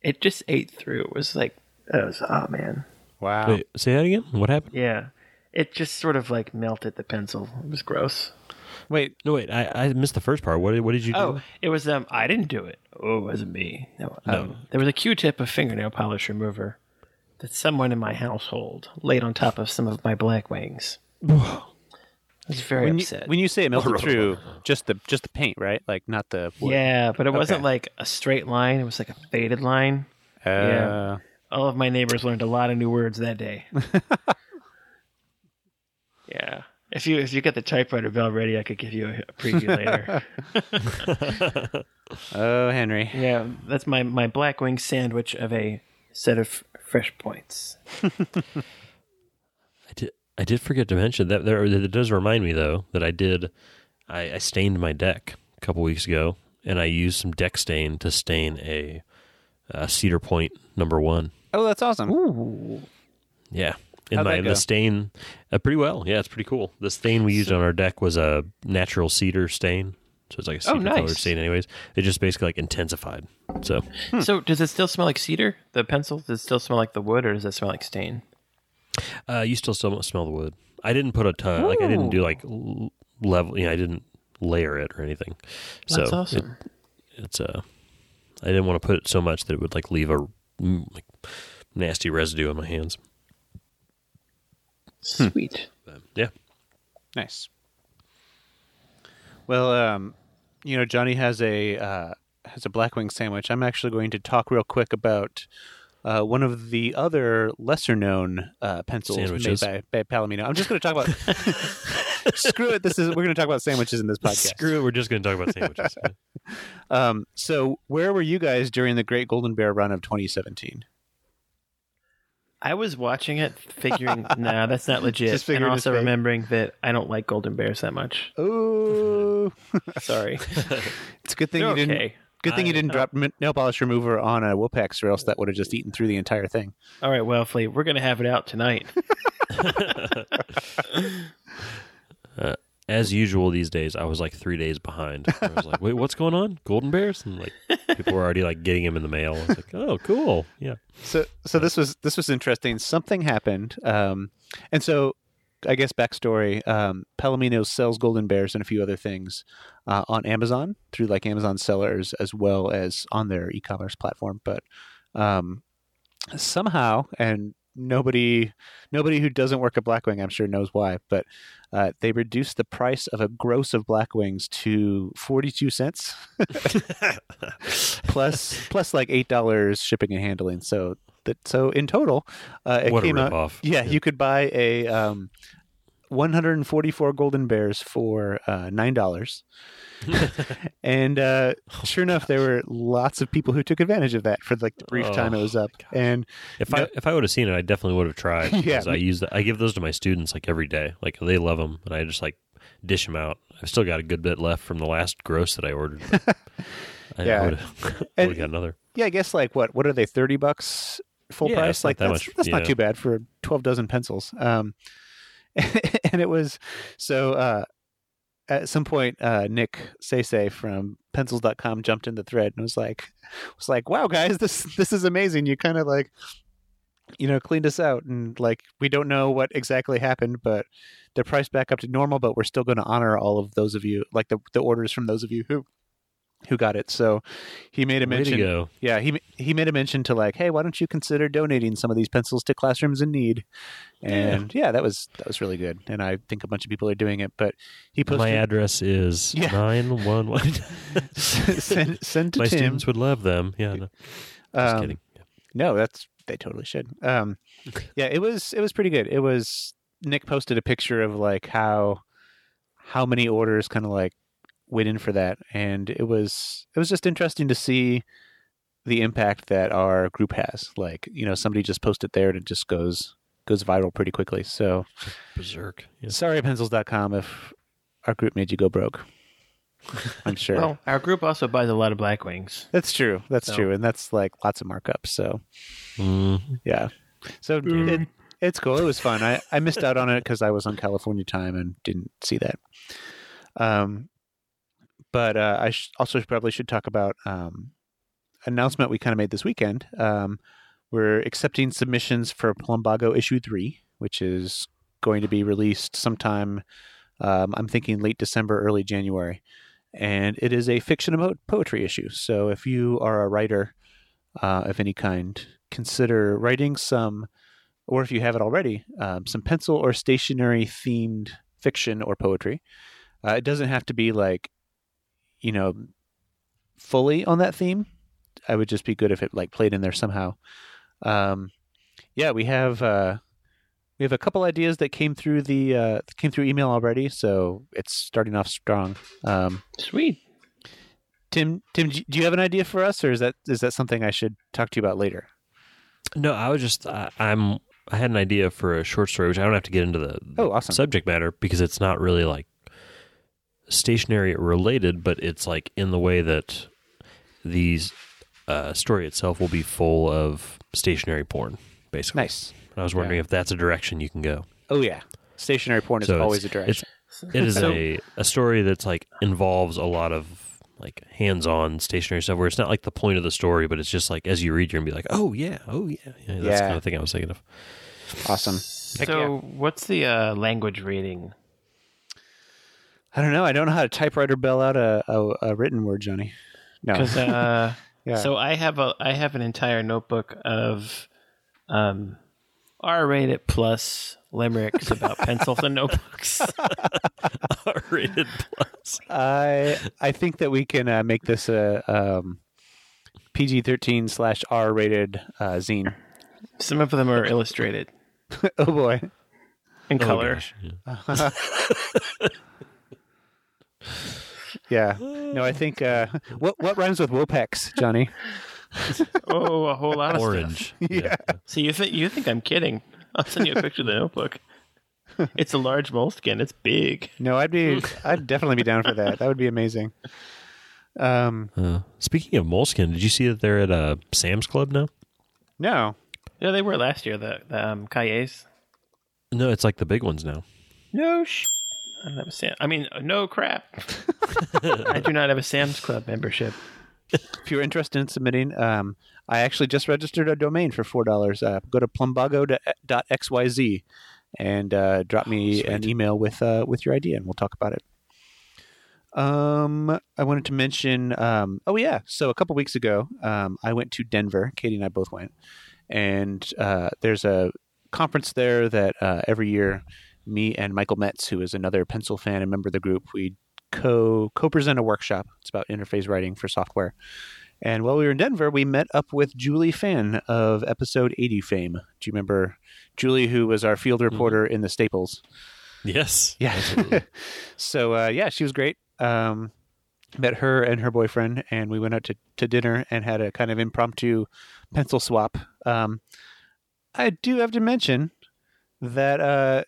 it just ate through. It was like, it was, oh man, wow. Wait, say that again. What happened? yeah. It just sort of like melted the pencil. It was gross. Wait. No, wait. I, I missed the first part. What did what did you do? Oh, it was um. I didn't do it. Oh, it wasn't me. No. Um, There was a Q-tip of fingernail polish remover that someone in my household laid on top of some of my Blackwings. was very when you, upset. when you say it melted through, just the just the paint, right? Like not the wood. yeah, but it wasn't like a straight line. It was like a faded line. Uh, Yeah. All of my neighbors learned a lot of new words that day. yeah. If you if you get the typewriter bell ready, I could give you a, a preview later. Oh, Henry. yeah, that's my my Blackwing sandwich of a set of fresh points. I did. I did forget to mention that there. It does remind me though that I did. I, I stained my deck a couple weeks ago, and I used some deck stain to stain a, uh Cedar Pointe number one. Oh, that's awesome. Ooh. Yeah, and How'd my that go? the stain uh, pretty well. Yeah, it's pretty cool. The stain we used on our deck was a natural cedar stain, so it's like a Oh, cedar colored stain. Anyways, it just basically like intensified. So So does it still smell like cedar? The pencil does it still smell like the wood, or does it smell like stain? uh, you still still smell the wood. I didn't put a ton. Like I didn't do like level. You know, I didn't layer it or anything. That's so awesome. It, it's uh, I didn't want to put it so much that it would like leave a like nasty residue on my hands. Sweet. But, yeah. Nice. Well, um, you know, Johnny has a uh, has a blackwing sandwich. I'm actually going to talk real quick about uh, one of the other lesser known uh, pencils Sandwiches. made by, by Palomino. I'm just going to talk about. Screw it. This is we're going to talk about sandwiches in this podcast. Screw it. We're just going to talk about sandwiches. Um, so, where were you guys during the Great Golden Bear run of 2017? I was watching it, figuring, nah, that's not legit, Just and figuring it's also remembering that I don't like golden bears that much. Oh, Sorry, it's a good thing they're you didn't. okay. Good thing you didn't drop nail polish remover on a Wopex, or else that would have just eaten through the entire thing. All right, well, Fleet, we're gonna have it out tonight. Uh, as usual these days, I was like three days behind. I was like, "Wait, what's going on? Golden bears?" And like people were already like getting him in the mail. I was like, "Oh, cool, yeah." So, so this was this was interesting. Something happened, um, and so I guess backstory: um, Palomino sells golden bears and a few other things uh, on Amazon through like Amazon sellers as well as on their e-commerce platform. But um, somehow, and nobody nobody who doesn't work at Blackwing, I'm sure, knows why, but uh, they reduced the price of a gross of Blackwings to 42 cents. plus plus like eight dollars shipping and handling. So that so in total, uh, it what a came out. ripoff! Yeah, you could buy a um, 144 golden bears for uh, nine dollars, and uh, sure enough, there were lots of people who took advantage of that for like the brief time it was Oh, up. And If No- I if I would have seen it, I definitely would have tried. Yeah. I use that. I give those to my students like every day. Like they love them, and I just like dish them out. I've still got a good bit left from the last gross that I ordered. I, Yeah. I would have And- got another. yeah, I guess like what what are they thirty bucks full Yeah, price? Like that that's much, that's not too bad for twelve dozen pencils. Um, and it was so uh, at some point uh, Nick Say from pencils.com jumped in the thread and was like was like, Wow guys, this this is amazing. You kind of like you know, cleaned us out and like we don't know what exactly happened, but they're priced back up to normal, but we're still gonna honor all of those of you like the the orders from those of you who who got it. So he made a mention go! yeah, he he made a mention to like, hey, why don't you consider donating some of these pencils to classrooms in need? And yeah, that was that was really good, and I think a bunch of people are doing it. But he posted My address is nine one one. send, send to My Tim. students would love them. Yeah, no, just Um, kidding. No, that's they totally should. Um, yeah, it was it was pretty good. It was Nick posted a picture of like how how many orders kind of like went in for that, and it was it was just interesting to see the impact that our group has. Like you know, somebody just posted there and it just goes goes viral pretty quickly. So Berserk. Yeah. sorry, pencils.com, if our group made you go broke. I'm sure. Well, our group also buys a lot of Blackwings. that's true. That's So- true, and that's like lots of markups. So Mhm. Yeah. So it, it's cool. It was fun. I, I missed out on it because I was on California time and didn't see that. Um, but uh, I sh- also probably should talk about um, announcement we kind of made this weekend. Um, we're accepting submissions for Plumbago issue three, which is going to be released sometime. Um, I'm thinking late December, early January, and it is a fiction about poetry issue. So if you are a writer uh, of any kind, consider writing some, or if you have it already, um, some pencil or stationery themed fiction or poetry. Uh, it doesn't have to be like, you know, fully on that theme. I would just be good if it like played in there somehow. Um, yeah, we have uh, we have a couple ideas that came through the uh, came through email already, so it's starting off strong. Um, Sweet. Tim, Tim, do you have an idea for us, or is that is that something I should talk to you about later? No, I was just I, I'm I had an idea for a short story, which I don't have to get into the, the Oh, awesome. subject matter because it's not really like stationary related, but it's like in the way that these uh, story itself will be full of stationary porn, basically. Nice. I was wondering if that's a direction you can go. Oh yeah, stationary porn is So it's- always a direction. It is So- a a story that's like involves a lot of like hands-on stationary stuff where it's not like the point of the story, but it's just like as you read, you're gonna be like, oh yeah, oh yeah, yeah that's Yeah. the kind of thing I was thinking of. Awesome. Heck So, what's the uh, language rating? I don't know. I don't know how to typewriter bell out a, a, a written word, Johnny. No. Uh, Yeah. so I have a I have an entire notebook of um, R-rated plus limericks about pencils and notebooks. R rated plus. I I think that we can uh, make this a um, PG thirteen slash R rated uh, zine. Some of them are illustrated oh boy. in Oh, color. Gosh, yeah. Yeah. No, I think uh, what what rhymes with Wopex, Johnny? oh, a whole lot of stuff. Orange. Yeah. So you think you think I'm kidding? I'll send you a picture of the notebook. It's a large Moleskine. It's big. No, I'd be I'd definitely be down for that. That would be amazing. Um, Uh, speaking of Moleskine, did you see that they're at uh, Sam's Club now? no. Yeah, they were last year. The, the um, Cahiers. No, it's like the big ones now. No sh. I don't have a Sam. I mean, no crap. I do not have a Sam's Club membership. If you're interested in submitting, um, I actually just registered a domain for four dollars. Uh, go to plumbago.xyz and uh, drop me an email with uh, with your idea, and we'll talk about it. Um, I wanted to mention. Um, oh yeah, so a couple weeks ago, um, I went to Denver. Katie and I both went, and uh, there's a conference there that uh, every year, me and Michael Metz, who is another pencil fan and member of the group, we co co present a workshop. It's about interface writing for software. And while we were in Denver, we met up with Julie Fan of episode 80 fame. Do you remember Julie, who was our field reporter in the Staples? Yes. Yeah. so uh, yeah, she was great. Um, met her and her boyfriend, and we went out to, to dinner and had a kind of impromptu pencil swap. Um, I do have to mention that uh,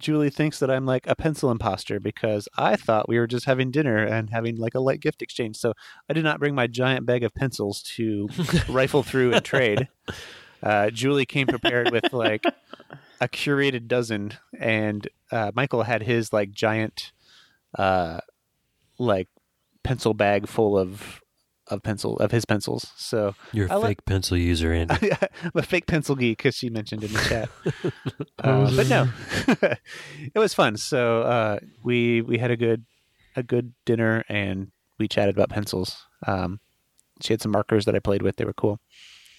Julie thinks that I'm like a pencil imposter because I thought we were just having dinner and having like a light gift exchange. So I did not bring my giant bag of pencils to rifle through and trade. Uh, Julie came prepared with like a curated dozen, and uh, Michael had his like giant, uh, like pencil bag full of of pencil of his pencils. So You're a I like- fake pencil user, Andy. I'm a fake pencil geek, as she mentioned in the chat. uh, but no, it was fun. So uh, we we had a good a good dinner, and we chatted about pencils. Um, she had some markers that I played with; they were cool.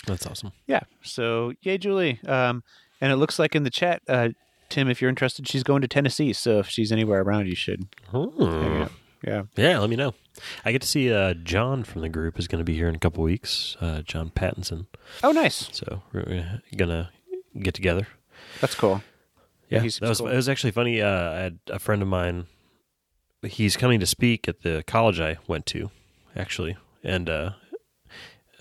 That's awesome. Yeah. So yay, Julie. Um, and it looks like in the chat, uh, Tim, if you're interested, she's going to Tennessee. So if she's anywhere around, you should. Hmm. Yeah. Yeah, let me know. I get to see uh, John from the group is going to be here in a couple weeks. Uh, John Pattinson. Oh, nice. So we're gonna get together. That's cool. Yeah, he's that was cool. it was actually funny. Uh, I had a friend of mine. He's coming to speak at the college I went to, actually, and uh,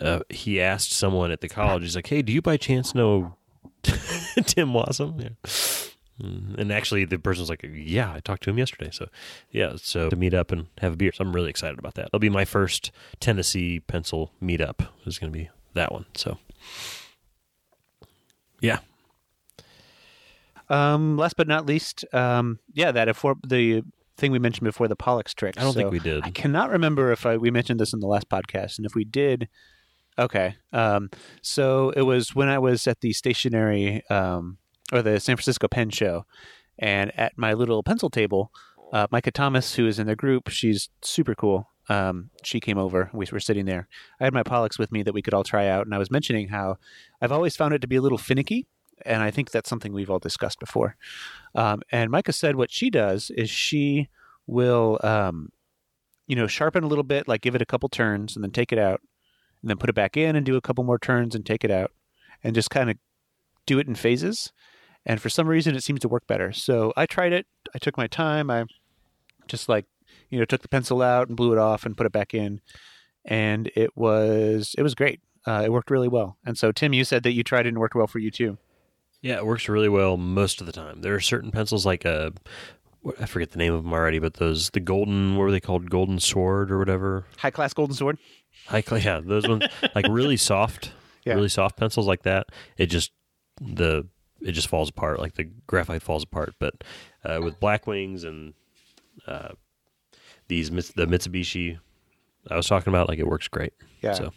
uh, he asked someone at the college. He's like, "Hey, do you by chance know Tim Wasem?" Yeah. Mm, And actually, the person was like, "Yeah, I talked to him yesterday." So, yeah, so to meet up and have a beer. So I'm really excited about that. It'll be my first Tennessee pencil meetup. Is going to be that one. So, yeah, Um, last but not least, um, yeah, that if the thing we mentioned before, the Pollux trick. I don't think we did. I cannot remember if I, we mentioned this in the last podcast, and if we did, okay. Um, so it was when I was at the stationary um, or the San Francisco Pen Show, and at my little pencil table, uh, Micah Thomas, who is in the group, she's super cool. Um, she came over. We were sitting there. I had my Pollux with me that we could all try out, and I was mentioning how I've always found it to be a little finicky. and I think that's something we've all discussed before. Um, and Micah said what she does is she will, um, you know, sharpen a little bit, like give it a couple turns, and then take it out, and then put it back in and do a couple more turns and take it out, and just kind of do it in phases. And for some reason, it seems to work better. So I tried it. I took my time. I just like you know took the pencil out and blew it off and put it back in, and it was it was great. Uh, it worked really well. And so Tim, you said that you tried it and it worked well for you too. Yeah, it works really well most of the time. There are certain pencils like a I forget the name of them already, but those the golden what were they called? Golden sword or whatever. High class golden sword. High class, yeah, those ones like really soft, Yeah. really soft pencils like that. It just the it just falls apart, like the graphite falls apart. But uh, with Blackwings and uh, these the Mitsubishi I was talking about, like it works great. Yeah. So,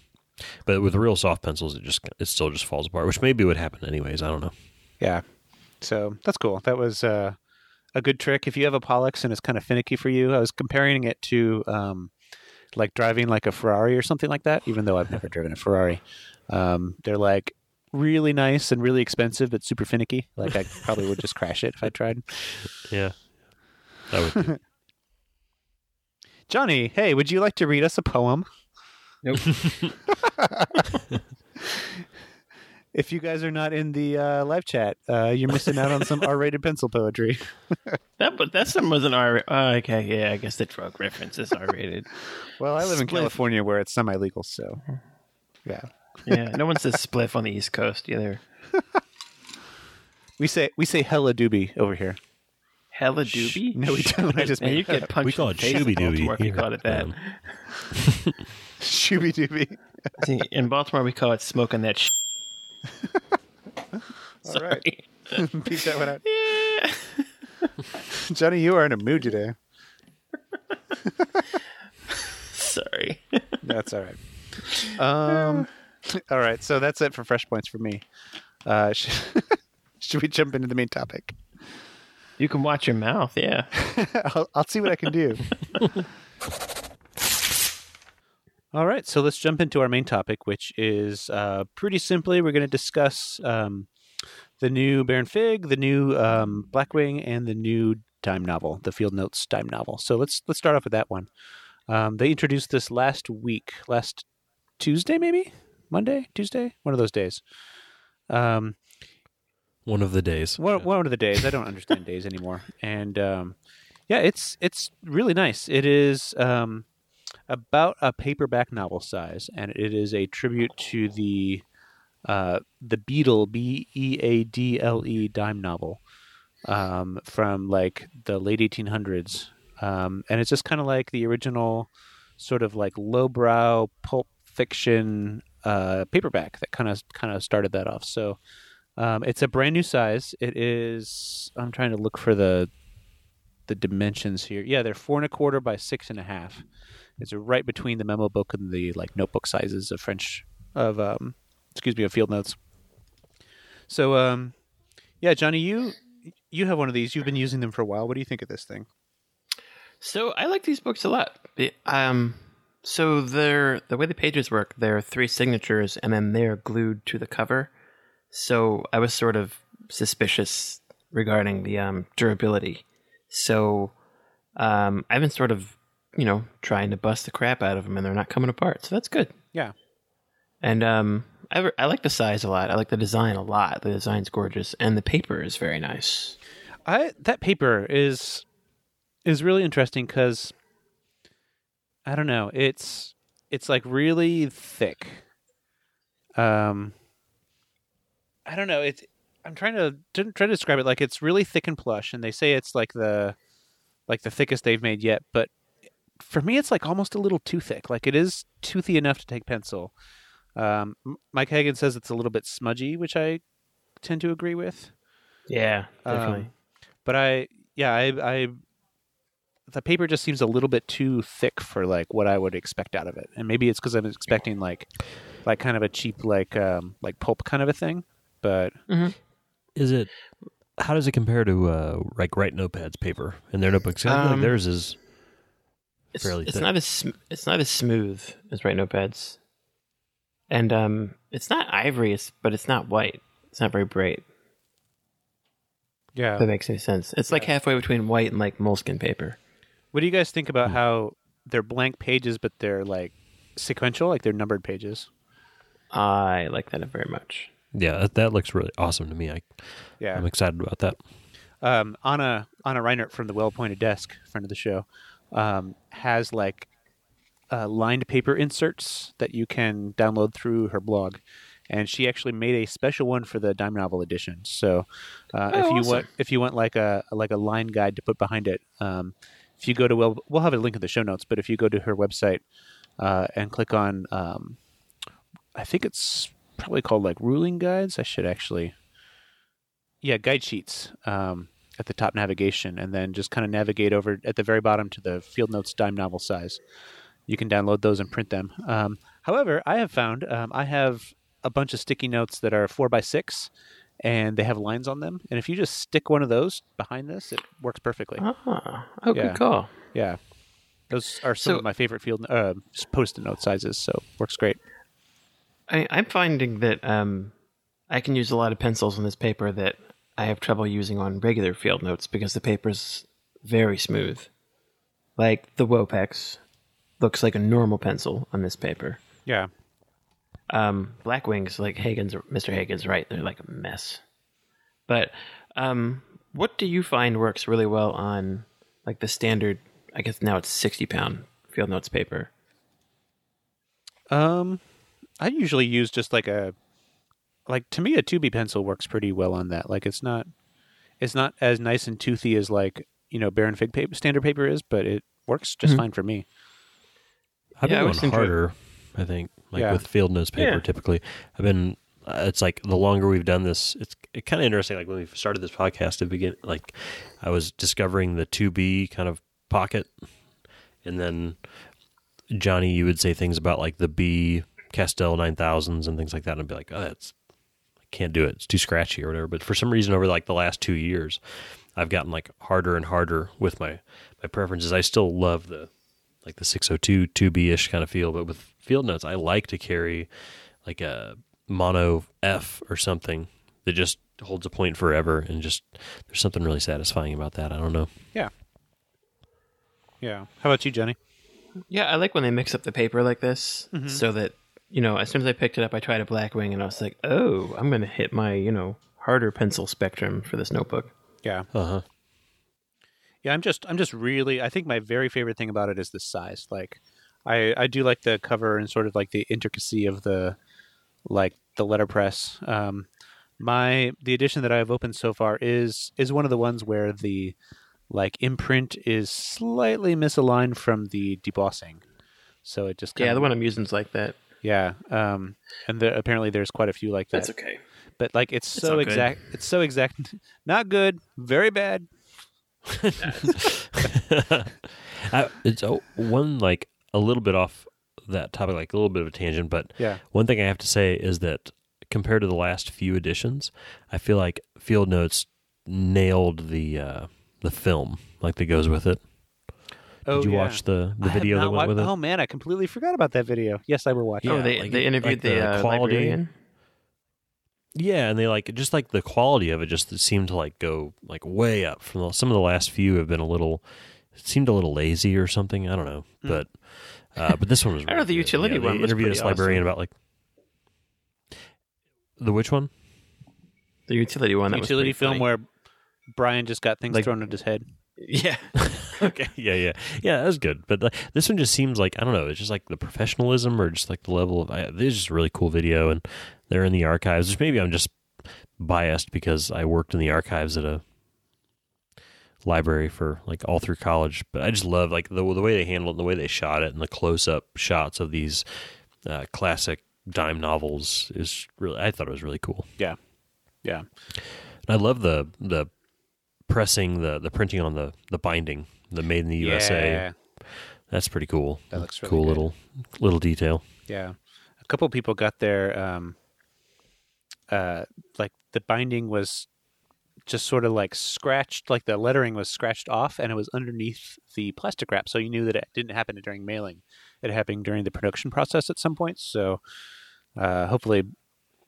but with real soft pencils, it just it still just falls apart, which maybe would happen anyways. I don't know. Yeah. So that's cool. That was uh, a good trick. If you have a Pollux and it's kind of finicky for you, I was comparing it to um, like driving like a Ferrari or something like that, even though I've never driven a Ferrari. Um, they're like really nice and really expensive, but super finicky. Like I probably would just crash it if I tried. Yeah, that would. Johnny, hey, would you like to read us a poem? Nope. If you guys are not in the uh, live chat, uh, you're missing out on some R-rated pencil poetry. that but that one was an R. Oh, okay, yeah, I guess the drug reference is R rated. Well, I live in California where it's semi-legal, so yeah. Yeah, no one says spliff on the East Coast either. We say we say hella doobie over here. Hella doobie. No, we don't. I just Man, you get punched. We call it shooby if You here. it that. Shooby doobie. See, in Baltimore, we call it smoking that. Sh- All right. Peek that one out. Yeah. Johnny, you are in a mood today. Sorry. That's all right. Um, all right. So that's it for fresh points for me. Uh, sh- should we jump into the main topic? You can watch your mouth. Yeah. I'll, I'll see what I can do. All right, so let's jump into our main topic, which is uh, pretty simply we're going to discuss um, the new Baron Fig, the new um, Blackwing, and the new dime novel, the Field Notes dime novel. So let's let's start off with that one. Um, they introduced this last week, last Tuesday, maybe Monday, Tuesday, one of those days. Um, one of the days. one, Yeah. one of the days. I don't understand days anymore. And um, yeah, it's it's really nice. It is um, about a paperback novel size, and it is a tribute to the uh, the Beadle B E A D L E dime novel um, from like the late 1800s, um, and it's just kind of like the original sort of like lowbrow pulp fiction uh, paperback that kind of kind of started that off. So. Um, it's a brand new size. It is. I'm trying to look for the the dimensions here. Yeah, they're four and a quarter by six and a half. It's right between the memo book and the like notebook sizes of French of um, excuse me of field notes. So um, yeah, Johnny, you you have one of these. You've been using them for a while. What do you think of this thing? So I like these books a lot. It- um, so they're the way the pages work. There are three signatures, and then they're glued to the cover. So I was sort of suspicious regarding the um, durability. So um, I've been sort of, you know, trying to bust the crap out of them, and they're not coming apart. So that's good. Yeah. And um, I, I like the size a lot. I like the design a lot. The design's gorgeous, and the paper is very nice. I that paper is is really interesting because I don't know. It's it's like really thick. Um, I don't know. It's I'm trying to trying to describe it like it's really thick and plush, and they say it's like the like the thickest they've made yet. But for me, it's like almost a little too thick. Like it is toothy enough to take pencil. Um, Mike Hagan says it's a little bit smudgy, which I tend to agree with. Yeah, definitely. Um, but I, yeah, I, I, the paper just seems a little bit too thick for like what I would expect out of it, and maybe it's because I'm expecting like, like kind of a cheap like um like pulp kind of a thing. But Is it? How does it compare to uh, like Write Notepad's paper in their notebooks? I feel like Um, theirs is it's, fairly it's thick. not as sm- it's not as smooth as Write Notepads, and um, it's not ivory, it's, but it's not white. It's not very bright. Yeah. If that makes any sense. It's like halfway between white and like Moleskine paper. What do you guys think Hmm. about how they're blank pages, but they're like sequential, like they're numbered pages? I like that very much. Yeah, that, that looks really awesome to me. I, Yeah. I'm excited about that. um, Ana Ana Reinert from the Well-Appointed Desk, friend of the show, um, has like uh, lined paper inserts that you can download through her blog, and she actually made a special one for the dime novel edition. So uh, Oh, if you awesome. want if you want like a like a line guide to put behind it, um, if you go to well we'll have a link in the show notes, but if you go to her website uh, and click on um, I think it's probably called like ruling guides. I should actually yeah guide sheets um, at the top navigation and then just kind of navigate over at the very bottom to the field notes dime novel size you can download those and print them um, however i have found um, i have a bunch of sticky notes that are four by six and they have lines on them and if you just stick one of those behind this it works perfectly Ah, oh, Yeah. good call. yeah those are some So- of my favorite field uh, post-it note sizes so works great I, I'm finding that um, I can use a lot of pencils on this paper that I have trouble using on regular field notes because the paper's very smooth. Like the Wopex looks like a normal pencil on this paper. yeah Um, Blackwings, like Hagen's, Mr. Hagen's right, they're like a mess. But um, what do you find works really well on like the standard? I guess now it's sixty pound field notes paper. Um, I usually use just like a, like to me a two B pencil works pretty well on that. Like it's not, it's not as nice and toothy as like you know Baron Fig paper standard paper is, but it works just Mhm. fine for me. I've Yeah, been going enjoy- harder. I think, like Yeah. with field notes paper, Yeah. typically, I've been. Uh, it's like the longer we've done this, it's it kind of interesting. Like when we started this podcast to begin, like I was discovering the two B kind of pocket, and then Johnny, you would say things about like the B Castell nine thousands and things like that, and I'd be like, oh, that's I can't do it. It's too scratchy or whatever. But for some reason, over like the last two years, I've gotten like harder and harder with my my preferences. I still love the like the 602 2B ish kind of feel, but with field notes, I like to carry like a mono F or something that just holds a point forever and just there's something really satisfying about that. I don't know. Yeah. Yeah. How about you, Jenny? Yeah, I like when they mix up the paper like this, so that you know, as soon as I picked it up, I tried a Blackwing, and I was like, "Oh, I'm going to hit my you know harder pencil spectrum for this notebook." Yeah. Uh huh. Yeah, I'm just I'm just really I think my very favorite thing about it is the size. Like I I do like the cover and sort of like the intricacy of the like the letterpress. Um my the edition that I've opened so far is is one of the ones where the like imprint is slightly misaligned from the debossing. So it just Yeah, kinda- the one I'm using is like that. yeah, um, and there, apparently there's quite a few like that. That's okay. But like it's It's so not good. exact. It's so exact. Not good. Very bad. I, it's oh, one like a little bit off that topic, like a little bit of a tangent, but Yeah. one thing I have to say is that compared to the last few editions, I feel like Field Notes nailed the uh, the film like that goes with it. Oh, Did you yeah. watch the the I video that went wa- with it? Oh man, I completely forgot about that video. Yes, I will watching. oh, Yeah, it. they like they interviewed like the, the uh, quality. librarian. Yeah, and they like just like the quality of it just seemed to like go like way up from the, some of the last few have been a little seemed a little lazy or something. I don't know, but uh, but this one was. I don't know, the utility yeah, they one was interviewed pretty this librarian awesome. about like the which one? The utility one. That utility pretty film funny. where Brian just got things Like- thrown at his head. yeah, okay, yeah, yeah, yeah. That was good, but like, this one just seems like I don't know. It's just like the professionalism or just like the level of. I, this is just a really cool video, and they're in the archives. Which maybe I'm just biased because I worked in the archives at a library for like all through college. But I just love like the the way they handled it, the way they shot it, and the close up shots of these uh, classic dime novels is really. I thought it was really cool. Yeah, yeah, And I love the the pressing the the printing on the the binding, the made in the USA. Yeah, That's pretty cool. That looks really cool good. little little detail. yeah. A couple people got their um, uh, like the binding was just sort of like scratched, like the lettering was scratched off, and it was underneath the plastic wrap, so you knew that it didn't happen during mailing. It happened during the production process at some point. So uh, hopefully,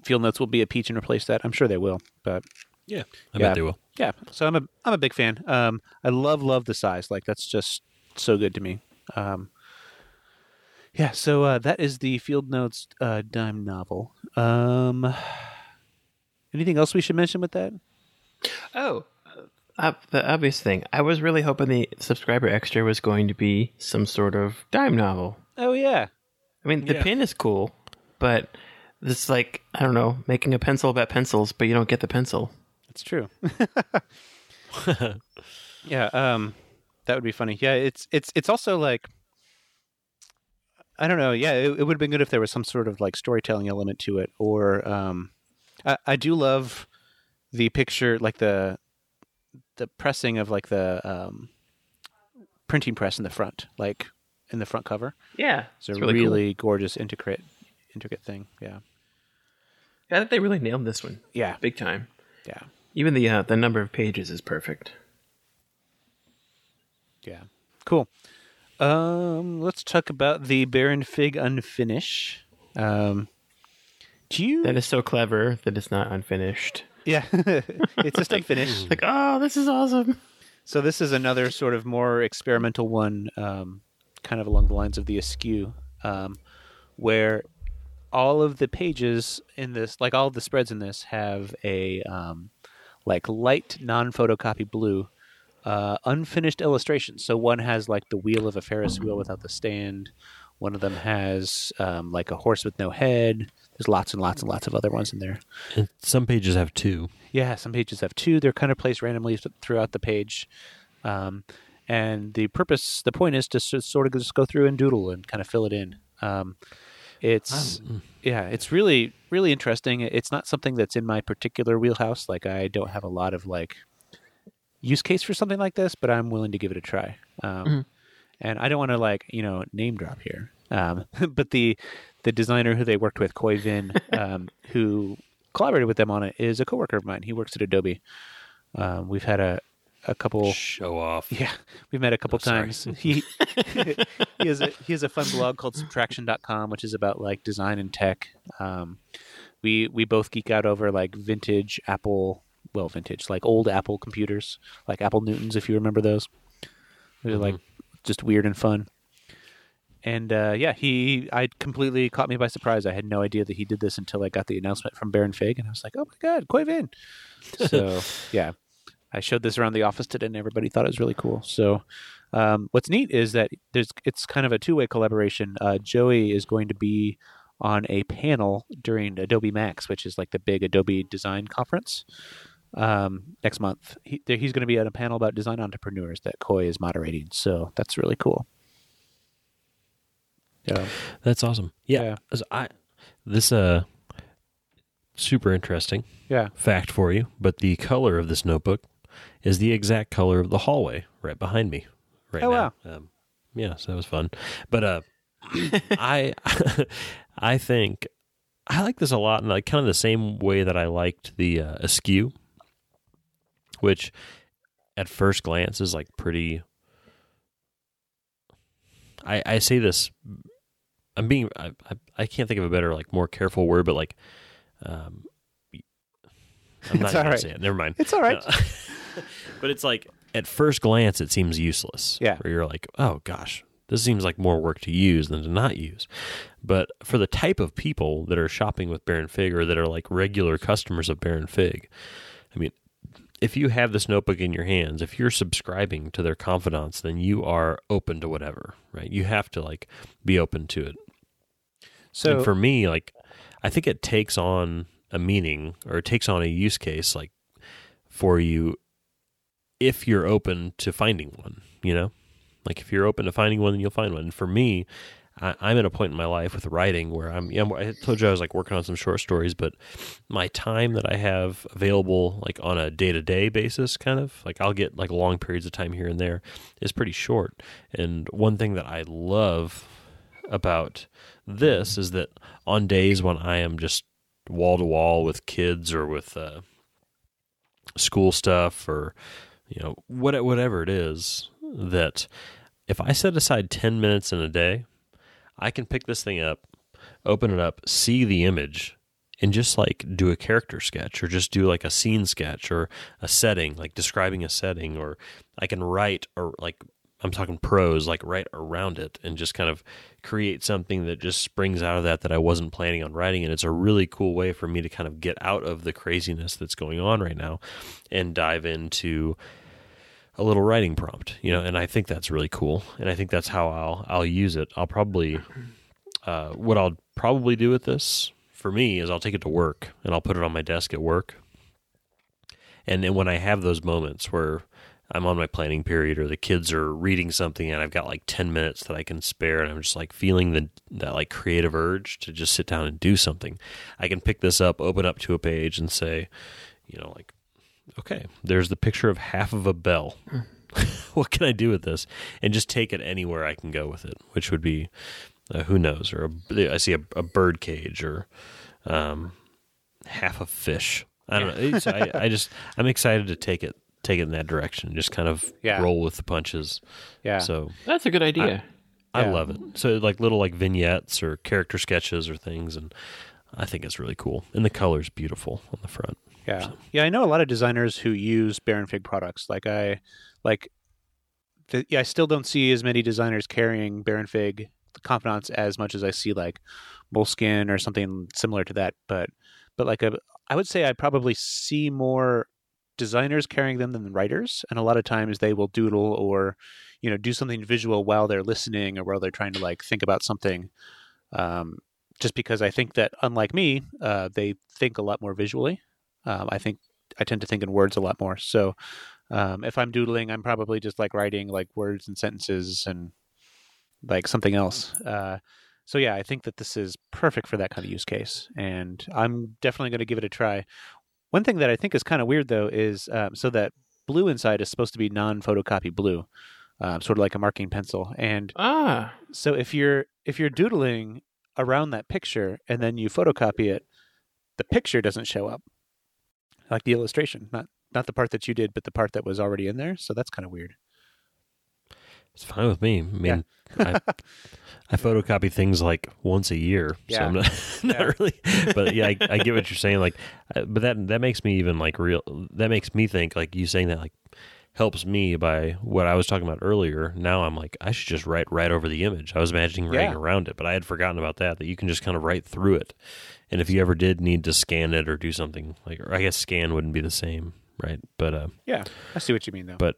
Field Notes will be a peach and replace that. I'm sure they will, but Yeah, I Yeah. bet they will. Yeah, so I'm a I'm a big fan. Um, I love love the size. Like that's just so good to me. Um, yeah, so uh, that is the Field Notes uh, dime novel. Um, anything else we should mention with that? Oh, uh, the obvious thing. I was really hoping the subscriber extra was going to be some sort of dime novel. Oh yeah, I mean, the Yeah. pin is cool, but it's like I don't know, making a pencil about pencils, but you don't get the pencil. That's true. yeah, um, that would be funny. Yeah, it's it's it's also like I don't know. Yeah, it, it would have been good if there was some sort of like storytelling element to it, or um, I, I do love the picture, like the the pressing of like the um, printing press in the front, like in the front cover. Yeah, It's a it's really, really, cool. gorgeous, intricate, intricate thing. Yeah, I think they really nailed this one, yeah, big time. yeah, Even the uh, the number of pages is perfect. yeah. Cool. Um, let's talk about the Baron Fig Unfinish. Um, do you? That is so clever that it's not unfinished. Yeah, it's just unfinished. Like, oh, this is awesome. So this is another sort of more experimental one, um, kind of along the lines of the Askew, um, where all of the pages in this, like all of the spreads in this, have a um, like light non-photocopy blue uh, unfinished illustrations. So one has like the wheel of a Ferris wheel without the stand. One of them has um, like a horse with no head. There's lots and lots and lots of other ones in there. And some pages have two. Yeah, some pages have two. They're kind of placed randomly throughout the page. Um, and the purpose, the point is to sort of just go through and doodle and kind of fill it in. Um, it's, yeah, it's really, really interesting. It's not something that's in my particular wheelhouse. Like, I don't have a lot of like use case for something like this, but I'm willing to give it a try. Um, And I don't want to like, you know, name drop here. Um, but the, the designer who they worked with, Khoi Vinh, um, who collaborated with them on it, is a coworker of mine. He works at Adobe. Um, we've had a, a couple. Show off. Yeah, we've met a couple sorry. times. He he has a he has a fun blog called subtraction.com which is about like design and tech. Um, we we both geek out over like vintage Apple, well vintage, like old Apple computers, like Apple Newtons if you remember those. They're like just weird and fun. And uh, yeah, he I completely caught me by surprise. I had no idea that he did this until I got the announcement from Baron Fig, and I was like, "Oh my god, Khoi Vinh!" So yeah, I showed this around the office today, and everybody thought it was really cool. So, um, what's neat is that there's it's kind of a two way collaboration. Uh, Joey is going to be on a panel during Adobe Max, which is like the big Adobe design conference um, next month. He, he's going to be at a panel about design entrepreneurs that Khoi is moderating. So that's really cool. Yeah, That's awesome. Yeah. Yeah. I this uh super interesting yeah, fact for you, but the color of this notebook is the exact color of the hallway right behind me right Oh, now. Um, yeah, so that was fun. But uh I I think I like this a lot in like kind of the same way that I liked the uh, Askew, which at first glance is like pretty I, I say this I'm being I, I I can't think of a better like more careful word, but like um I'm not gonna right. say it. Never mind. it's all right. No. but it's like at first glance it seems useless. Yeah. Where you're like, oh gosh, this seems like more work to use than to not use. But for the type of people that are shopping with Baron Fig or that are like regular customers of Baron Fig, I mean, if you have this notebook in your hands, if you're subscribing to their confidants, then you are open to whatever, right? You have to like be open to it. So and for me, like, I think it takes on a meaning or it takes on a use case, like, for you if you're open to finding one, you know? Like, if you're open to finding one, then you'll find one. And for me, I, I'm at a point in my life with writing where I'm, yeah, I told you I was like working on some short stories, but my time that I have available, like on a day to day basis, kind of like I'll get like long periods of time here and there, is pretty short. And one thing that I love about this is that on days when I am just wall to wall with kids or with uh, school stuff or you know what whatever it is that if I set aside 10 minutes in a day I can pick this thing up open it up see the image and just like do a character sketch or just do like a scene sketch or a setting, like describing a setting, or I can write or like I'm talking prose, like right around it and just kind of create something that just springs out of that that I wasn't planning on writing. And it's a really cool way for me to kind of get out of the craziness that's going on right now and dive into a little writing prompt, you know, and I think that's really cool. And I think that's how I'll I'll use it. I'll probably uh, what I'll probably do with this for me is I'll take it to work and I'll put it on my desk at work. And then when I have those moments where I'm on my planning period or the kids are reading something and I've got like 10 minutes that I can spare and I'm just like feeling the that like creative urge to just sit down and do something. I can pick this up, open up to a page and say, you know, like okay, there's the picture of half of a bell. what can I do with this? And just take it anywhere I can go with it, which would be uh, who knows, or a, I see a, a bird cage or um, half a fish. I don't know. I, I just I'm excited to take it take it in that direction. Just kind of Yeah. roll with the punches. Yeah. So That's a good idea. I Yeah. love it. So like little like vignettes or character sketches or things, and I think it's really cool. And the color's beautiful on the front. Yeah, yeah. I know a lot of designers who use Baron Fig products. Like I, like, the, yeah. I still don't see as many designers carrying Baron Fig confidants as much as I see like Moleskine or something similar to that. But, but like a, I would say I probably see more designers carrying them than writers, and a lot of times they will doodle or, you know, do something visual while they're listening or while they're trying to like think about something. Um, just because I think that unlike me, uh, they think a lot more visually. Um, I think I tend to think in words a lot more. So um, if I'm doodling, I'm probably just like writing like words and sentences and like something else. Uh, so yeah, I think that this is perfect for that kind of use case, and I'm definitely going to give it a try. One thing that I think is kind of weird though is um, so that blue inside is supposed to be non-photocopy blue, um, sort of like a marking pencil, and Ah, so if you're if you're doodling around that picture and then you photocopy it, the picture doesn't show up. Like the illustration, not not the part that you did, but the part that was already in there. So that's kind of weird. It's fine with me. I mean, I, I photocopy things like once a year, so I'm not, not Yeah. really. But yeah, I, I get what you're saying. Like, uh, but that that makes me even like real. That makes me think like you saying that like helps me by what I was talking about earlier. Now I'm like I should just write right over the image. I was imagining writing Yeah. around it, but I had forgotten about that. That you can just kind of write through it. And if you ever did need to scan it or do something like, or I guess scan wouldn't be the same, right? But uh, Yeah, I see what you mean though. but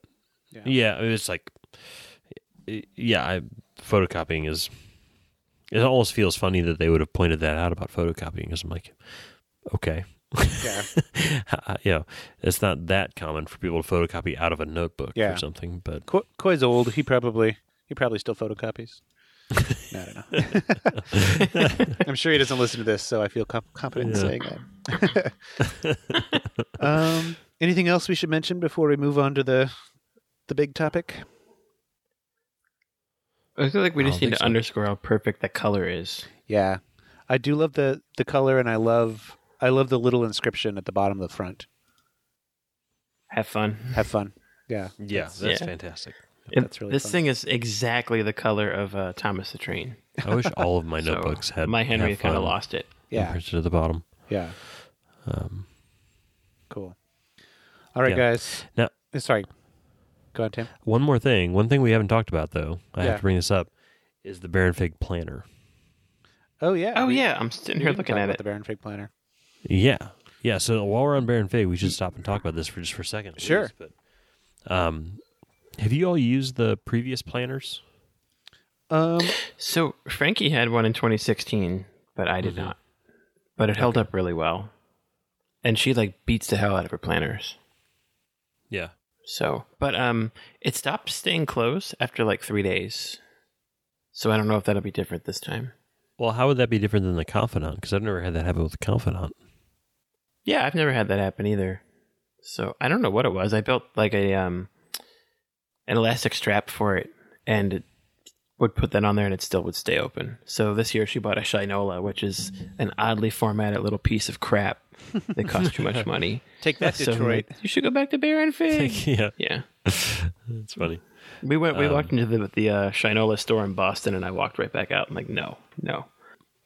Yeah. yeah, it's like yeah, I, photocopying is. It almost feels funny that they would have pointed that out about photocopying because I'm like, okay, yeah, you know, it's not that common for people to photocopy out of a notebook Yeah. or something. But Ko- Khoi's old. He probably he probably still photocopies. No, I don't know. I'm sure he doesn't listen to this, so I feel confident in Yeah. saying that. um, anything else we should mention before we move on to the the big topic? I feel like we I just need to so. underscore how perfect the color is. Yeah, I do love the the color, and I love I love the little inscription at the bottom of the front. Have fun. Have fun. Yeah, yeah, that's yeah. fantastic. It- That's really this fun. thing is exactly the color of uh, Thomas the Train. I wish all of my So, notebooks had my Henry kind of lost it. yeah, imprinted at the bottom. yeah. Um, Cool. All right, Yeah. guys. Now- Uh, sorry. Go on, Tim. one more thing, one thing we haven't talked about though, I Yeah. have to bring this up, is the Baron Fig planner. Oh yeah. Oh we- yeah, I'm sitting here looking at about it. The Baron Fig Planner. Yeah, yeah. So while we're on Baron Fig, we should stop and talk about this for just for a second. Sure. least, But, um, have you all used the previous planners? Um, So Frankie had one in 2016, but I did Mhm. not. But it held up really well, and she like beats the hell out of her planners. Yeah. So, but um, it stopped staying closed after like three days. So I don't know if that'll be different this time. Well, how would that be different than the Confidant? Because I've never had that happen with the Confidant. Yeah, I've never had that happen either. So I don't know what it was. I built like a um an elastic strap for it and it would put that on there and it still would stay open. So this year she bought a Shinola, which is an oddly formatted little piece of crap that cost too much money. take that, So I'm Detroit. you should go back to Baron Fig. yeah, yeah. That's funny. We went we Um, walked into the the uh, Shinola store in Boston and I walked right back out. I'm like, no, no.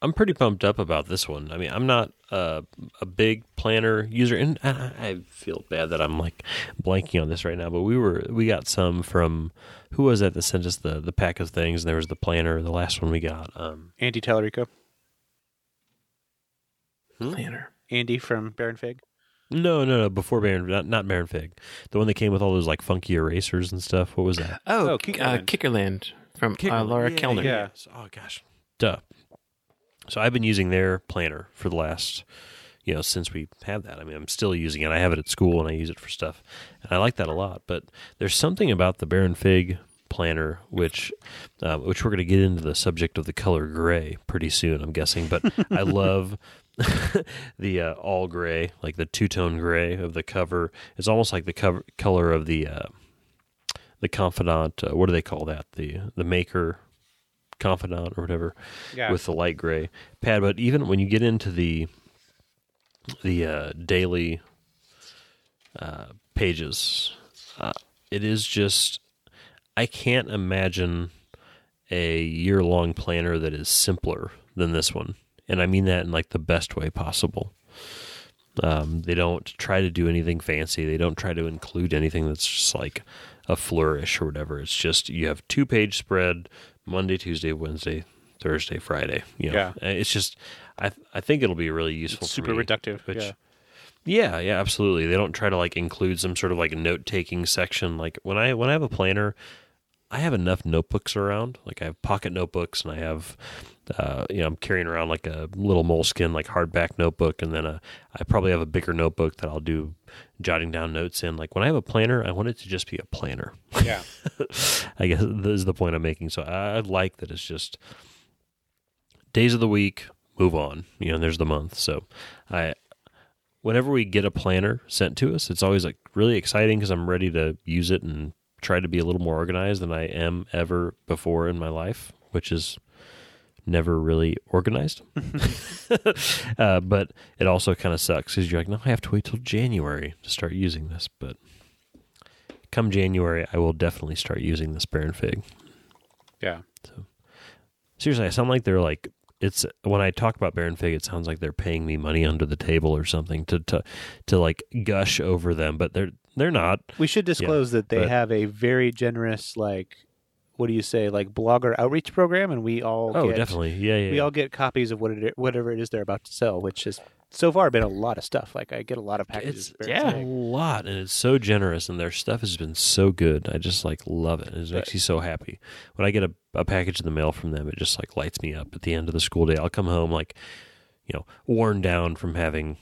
I'm pretty pumped up about this one. I mean, I'm not uh, a big planner user, and I, I feel bad that I'm like blanking on this right now. But we were we got some from who was that that sent us the the pack of things? And there was the planner, the last one we got. Um, Andy Tellerico. Hmm? Planner. Andy from Baron Fig. no, no, no, before Baron, not not Baron Fig, the one that came with all those like funky erasers and stuff. What was that? Oh, Oh, uh, Kikkerland. Kikkerland from uh, Laura yeah, Kellner. yeah. Oh gosh, duh. So I've been using their planner for the last, you know, since we had that. I mean, I'm still using it. I have it at school and I use it for stuff, and I like that a lot. But there's something about the Baron Fig planner, which, uh, which we're going to get into the subject of the color gray pretty soon. I'm guessing, but I love. the uh, all gray, like the two tone gray of the cover, it's almost like the cover color of the uh, the confidant. Uh, what do they call that? The the maker confidant or whatever Yeah. with the light gray pad. But even when you get into the the uh, daily uh, pages, uh, it is just I can't imagine a year long planner that is simpler than this one, and I mean that in like the best way possible. Um, they don't try to do anything fancy. They don't try to include anything that's just like a flourish or whatever. It's just you have two page spread Monday, Tuesday, Wednesday, Thursday, Friday. You know, Yeah. Uh, it's just I I think it'll be really useful. It's super me, reductive. Which, yeah. yeah, yeah, absolutely. They don't try to like include some sort of like note taking section. Like when I when I have a planner, I have enough notebooks around. Like I have pocket notebooks, and I have, uh, you know, I'm carrying around like a little Moleskine like hardback notebook, and then a, I probably have a bigger notebook that I'll do jotting down notes in. Like when I have a planner, I want it to just be a planner. Yeah. I guess this is the point I'm making. So I, I like that it's just days of the week, move on. You know, there's the month. So I, whenever we get a planner sent to us, it's always like really exciting because I'm ready to use it and try to be a little more organized than I am ever before in my life, which is never really organized. uh, but it also kind of sucks because you're like, no, I have to wait till January to start using this. But come January, I will definitely start using this Baron Fig. Yeah. So seriously, I sound like they're like it's when I talk about Baron Fig, it sounds like they're paying me money under the table or something to to to like gush over them, but they're they're not. We should disclose that they but- have a very generous, like, what do you say, like blogger outreach program, and we all Oh, get, definitely, yeah, yeah. we all get copies of what it, whatever it is they're about to sell, which has so far been a lot of stuff. Like I get a lot of packages. It's yeah. a lot, and it's so generous, and their stuff has been so good. I just like love it. It makes Right. me so happy when I get a, a package in the mail from them. It just like lights me up at the end of the school day. I'll come home like, you know, worn down from having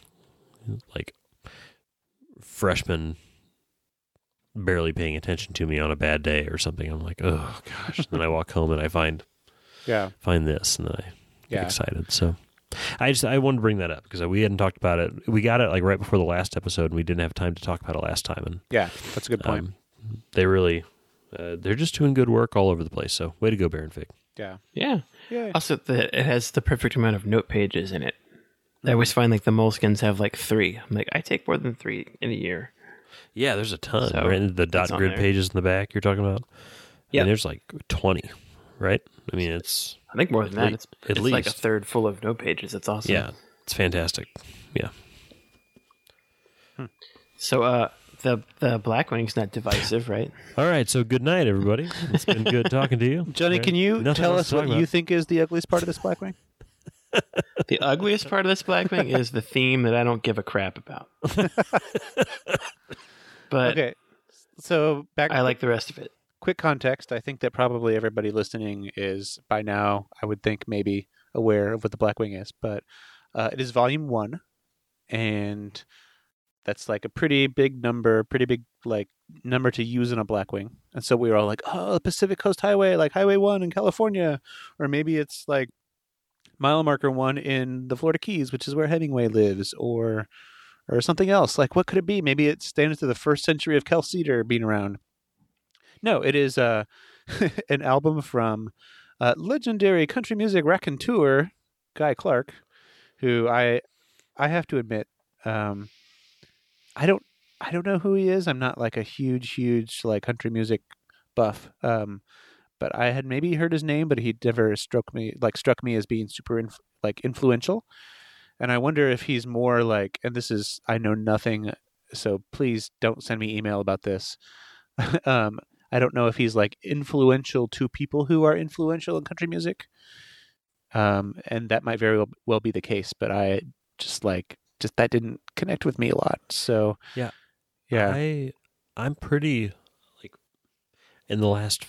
like freshmen barely paying attention to me on a bad day or something. I'm like, oh gosh. then I walk home and I find Yeah. find this, and then I get Yeah. excited. So I just I wanted to bring that up because we hadn't talked about it. We got it like right before the last episode, and we didn't have time to talk about it last time. And Yeah. That's a good point. um, they really uh, they're just doing good work all over the place. So way to go, Baron Fig. yeah. Yeah. Yeah. Also, the, it has the perfect amount of note pages in it. I always find like the Moleskines have like three. I'm like, I take more than three in a year. Yeah, there's a ton. So, right? The dot grid pages in the back you're talking about. Yeah. Yeah, there's like twenty, right? I mean, it's I think more than that. le- It's, at it's like a third full of note pages. It's awesome. yeah, it's fantastic. Yeah. So, uh, the the Blackwing's not divisive, right? All right, so good night, everybody. It's been good talking to you, Johnny, Right? can you Nothing tell us what talk you think is the ugliest part of this Blackwing? The ugliest part of this Blackwing is the theme that I don't give a crap about. But okay. So back I like the rest of it. quick context. I think that probably everybody listening is by now, I would think, maybe aware of what the Blackwing is. But uh, it is Volume One, and that's like a pretty big number, pretty big like number to use in a Blackwing. And so we were all like, "Oh, the Pacific Coast Highway, like Highway One in California," or maybe it's like mile marker one in the Florida Keys, which is where Hemingway lives, or or something else. Like, what could it be? Maybe it stands to the first century of Cal Cedar being around. No, it is uh, an album from uh, legendary country music raconteur Guy Clark, who I I have to admit, um, I don't I don't know who he is. I'm not like a huge huge like country music buff. Um, but I had maybe heard his name, but he never struck me like struck me as being super inf- like influential. And I wonder if he's more like, and this is I know nothing, so please don't send me email about this. um, I don't know if he's like influential to people who are influential in country music. Um, and that might very well, well be the case, but I just like just that didn't connect with me a lot. So Yeah. yeah, I I'm pretty like in the last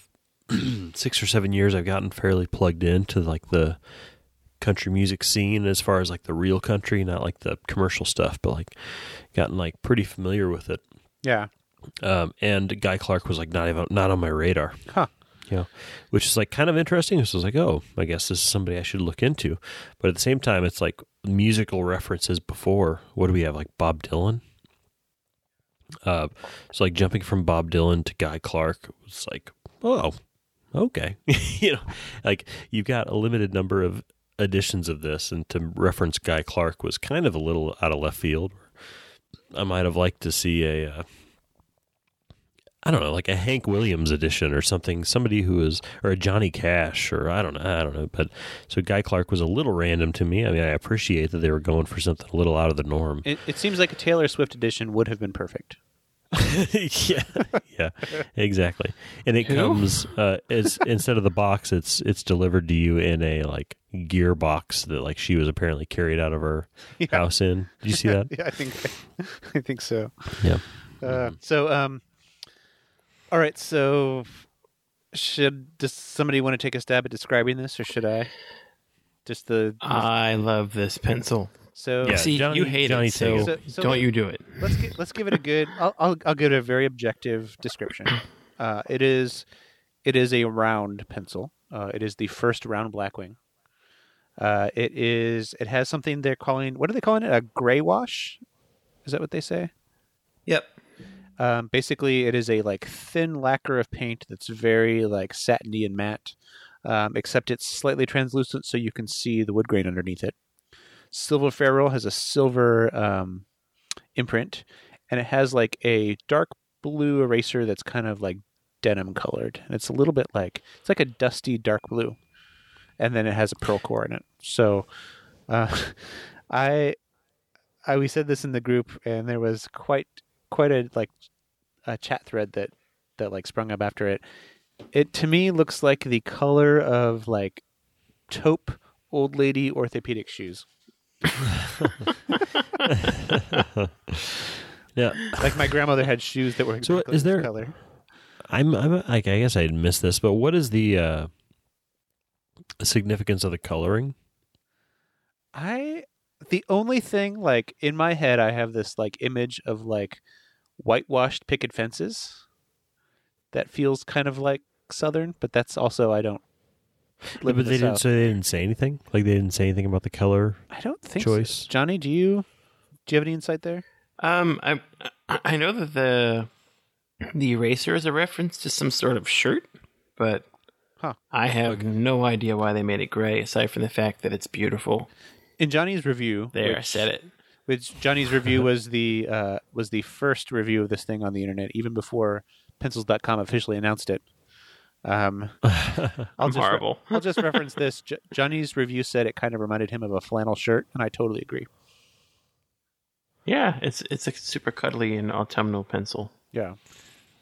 six or seven years I've gotten fairly plugged into like the country music scene as far as like the real country, not like the commercial stuff, but like gotten like pretty familiar with it. yeah, Um, and Guy Clark was like not even not on my radar. Huh. You know, which is like kind of interesting. So I was like, oh, I guess this is somebody I should look into. But at the same time, it's like musical references before. What do we have? Like Bob Dylan. Uh, so like jumping from Bob Dylan to Guy Clark was like, oh, okay. you know, like you've got a limited number of editions of this, and to reference Guy Clark was kind of a little out of left field. I might have liked to see a. Uh, I don't know, like a Hank Williams edition or something. Somebody who is, or a Johnny Cash, or I don't know, I don't know. But so Guy Clark was a little random to me. I mean, I appreciate that they were going for something a little out of the norm. it, it seems like a Taylor Swift edition would have been perfect. yeah, yeah, exactly. And it Who? comes uh, it's instead of the box, it's it's delivered to you in a like gear box that like she was apparently carried out of her Yeah. house in. Did you see that? yeah, I think I think so. Yeah. Uh, so, um, all right. So, should does somebody want to take a stab at describing this, or should I? Just the I love this pencil. So Yeah, See, Johnny- you hate Johnny it, so. So- so don't you do it. let's gi- let's give it a good. I'll, I'll I'll give it a very objective description. Uh, it is it is a round pencil. Uh, it is the first round Blackwing. Uh, it is it has something they're calling what are they calling it a gray wash? Is that what they say? Yep. Um, basically, it is a like thin lacquer of paint that's very like satiny and matte, um, except it's slightly translucent, so you can see the wood grain underneath it. Silver Ferrule has a silver um, imprint, and it has like a dark blue eraser that's kind of like denim colored, and it's a little bit like it's like a dusty dark blue, and then it has a pearl core in it. So, uh, I, I we said this in the group, and there was quite quite a like a chat thread that that like sprung up after it. It to me looks like the color of like taupe old lady orthopedic shoes. Yeah. Like my grandmother had shoes that were So exactly is this there- color. I'm, I'm like, I guess I missed this, but what is the uh, significance of the coloring? I the only thing like in my head I have this like image of like whitewashed picket fences that feels kind of like southern, but that's also I don't but in the they didn't. South. So they didn't say anything. Like they didn't say anything about the color I don't think so. choice. Johnny, do you do you have any insight there? Um, I I know that the the eraser is a reference to some sort of shirt, but Huh. I have no idea why they made it gray, aside from the fact that it's beautiful. In Johnny's review, There, I said it. Which Johnny's review was the uh, was the first review of this thing on the internet, even before Pencils.com officially announced it. Um, I'll I'm just re- I'll just reference this. J- Johnny's review said it kind of reminded him of a flannel shirt, and I totally agree. Yeah, it's it's a super cuddly and autumnal pencil. Yeah.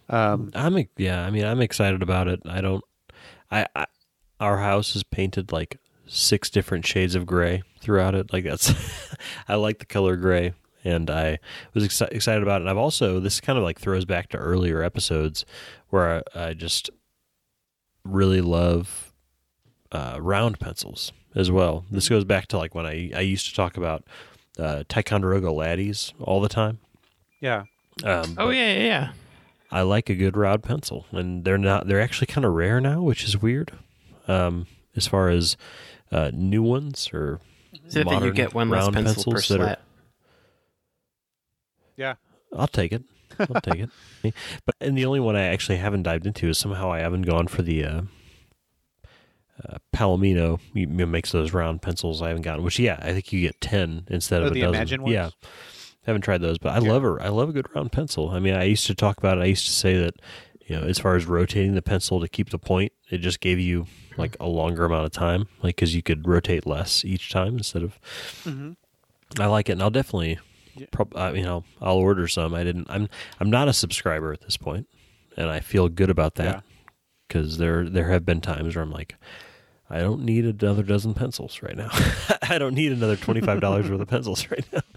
Um, I'm yeah. I mean, I'm excited about it. I don't. I, I our house is painted like six different shades of gray throughout it. Like that's. I like the color gray, and I was exci- excited about it. And I've also this kind of like throws back to earlier episodes where I, I just really love uh, round pencils as well. This goes back to like when I I used to talk about uh, Ticonderoga laddies all the time. yeah. Um, Oh yeah, yeah, yeah. I like a good round pencil, and they're not. They're actually kind of rare now, which is weird. Um, as far as uh, new ones or Is it that you get one less round pencil per pencils that are- Yeah. I'll take it. I'll take it. But and the only one I actually haven't dived into is somehow I haven't gone for the uh, uh, Palomino. Makes those round pencils. I haven't gotten. Which yeah, I think you get ten instead Oh, of a dozen. Imagine ones? Yeah, haven't tried those, but I Yeah. love her. I love a good round pencil. I mean, I used to talk about it. I used to say that you know, as far as rotating the pencil to keep the point, it just gave you like a longer amount of time, like because you could rotate less each time instead of. Mm-hmm. I like it, and I'll definitely, Yeah. prob- I, you know, I'll order some. I didn't. I'm I'm not a subscriber at this point, and I feel good about that because there there have been times where I'm like, I don't need another dozen pencils right now. I don't need another twenty five dollars worth of pencils right now.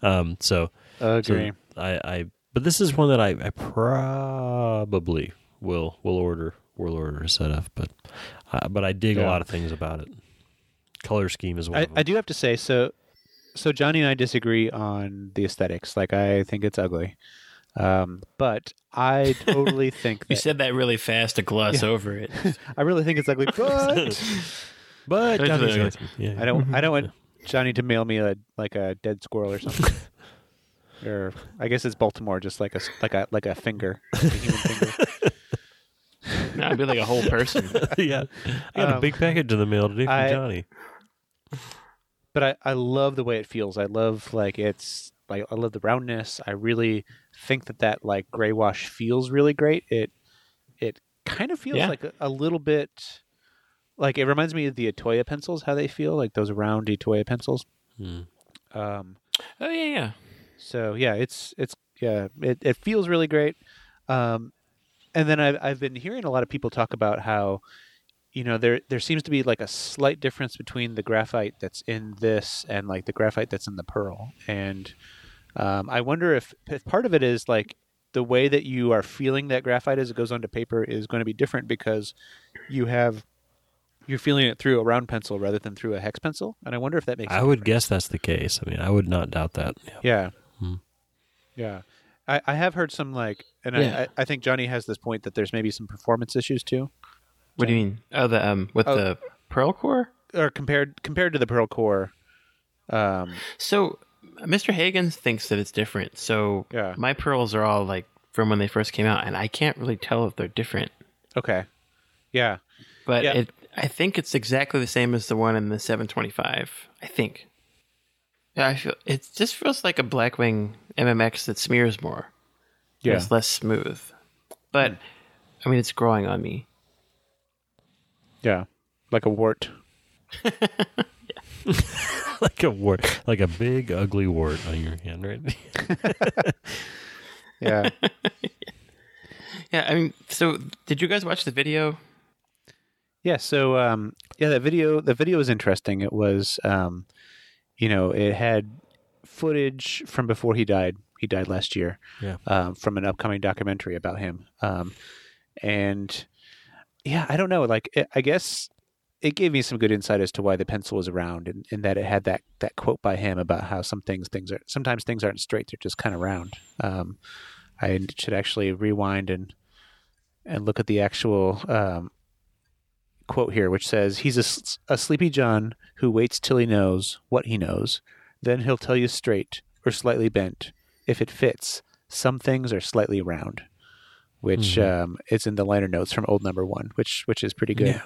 Um, so Agree. so I, I but this is one that I, I probably will will order will order a set of, but uh, but I dig a lot of things about it. Color scheme is one I. I do have to say so. So Johnny and I disagree on the aesthetics. Like I think it's ugly, um, but I totally think that, You said that really fast to gloss Yeah. over it. I really think it's ugly. But but That's Johnny's okay. got some- yeah, I don't. I don't want Johnny to mail me a like a dead squirrel or something. or I guess it's Baltimore, just like a s- like a like a finger, like a human finger. No, I'd be like a whole person. yeah. I got a Um, big package in the mail today from I- Johnny. But I, I love the way it feels. I love like it's like I love the roundness. I really think that that like gray wash feels really great. It it kind of feels Yeah. like a, a little bit like it reminds me of the Atoya pencils. How they feel like those round Atoya pencils. Hmm. Um, Oh yeah, yeah. so yeah, it's it's yeah, it it feels really great. Um, and then I've I've been hearing a lot of people talk about how, you know, there there seems to be like a slight difference between the graphite that's in this and like the graphite that's in the pearl. And um, I wonder if if part of it is like the way that you are feeling that graphite as it goes onto paper is going to be different because you have you're feeling it through a round pencil rather than through a hex pencil. And I wonder if that makes i would difference. guess that's the case. I mean, I would not doubt that. Yeah. Yeah. Hmm. Yeah. I, I have heard some like and Yeah. I, I I think Johnny has this point that there's maybe some performance issues too. What do you mean? Oh, the um with Oh. the pearl core. Or compared compared to the Pearl Core. Um So Mr. Hagens thinks that it's different. So Yeah. my pearls are all like from when they first came out, and I can't really tell if they're different. okay. Yeah. But Yeah. it, I think it's exactly the same as the one in the 725. I think. Yeah, I feel it just feels like a Blackwing MMX that smears more. Yeah. It's less smooth. But I mean, it's growing on me. Yeah. Like a wart. like a wart, like a big ugly wart on your hand, right? Yeah. Yeah, I mean, so did you guys watch the video? Yeah, so um, yeah, that video the video was interesting. It was um, you know, it had footage from before he died. He died last year. Yeah. Um, from an upcoming documentary about him. Um, and yeah, I don't know. Like, it, I guess it gave me some good insight as to why the pencil was around, and, and that it had that that quote by him about how some things things are sometimes things aren't straight; they're just kind of round. Um, I should actually rewind and and look at the actual um, quote here, which says, "He's a sleepy John who waits till he knows what he knows. Then he'll tell you straight or slightly bent. If it fits, some things are slightly round." Which Mhm. um, is in the liner notes from old number one, which which is pretty good. Yeah.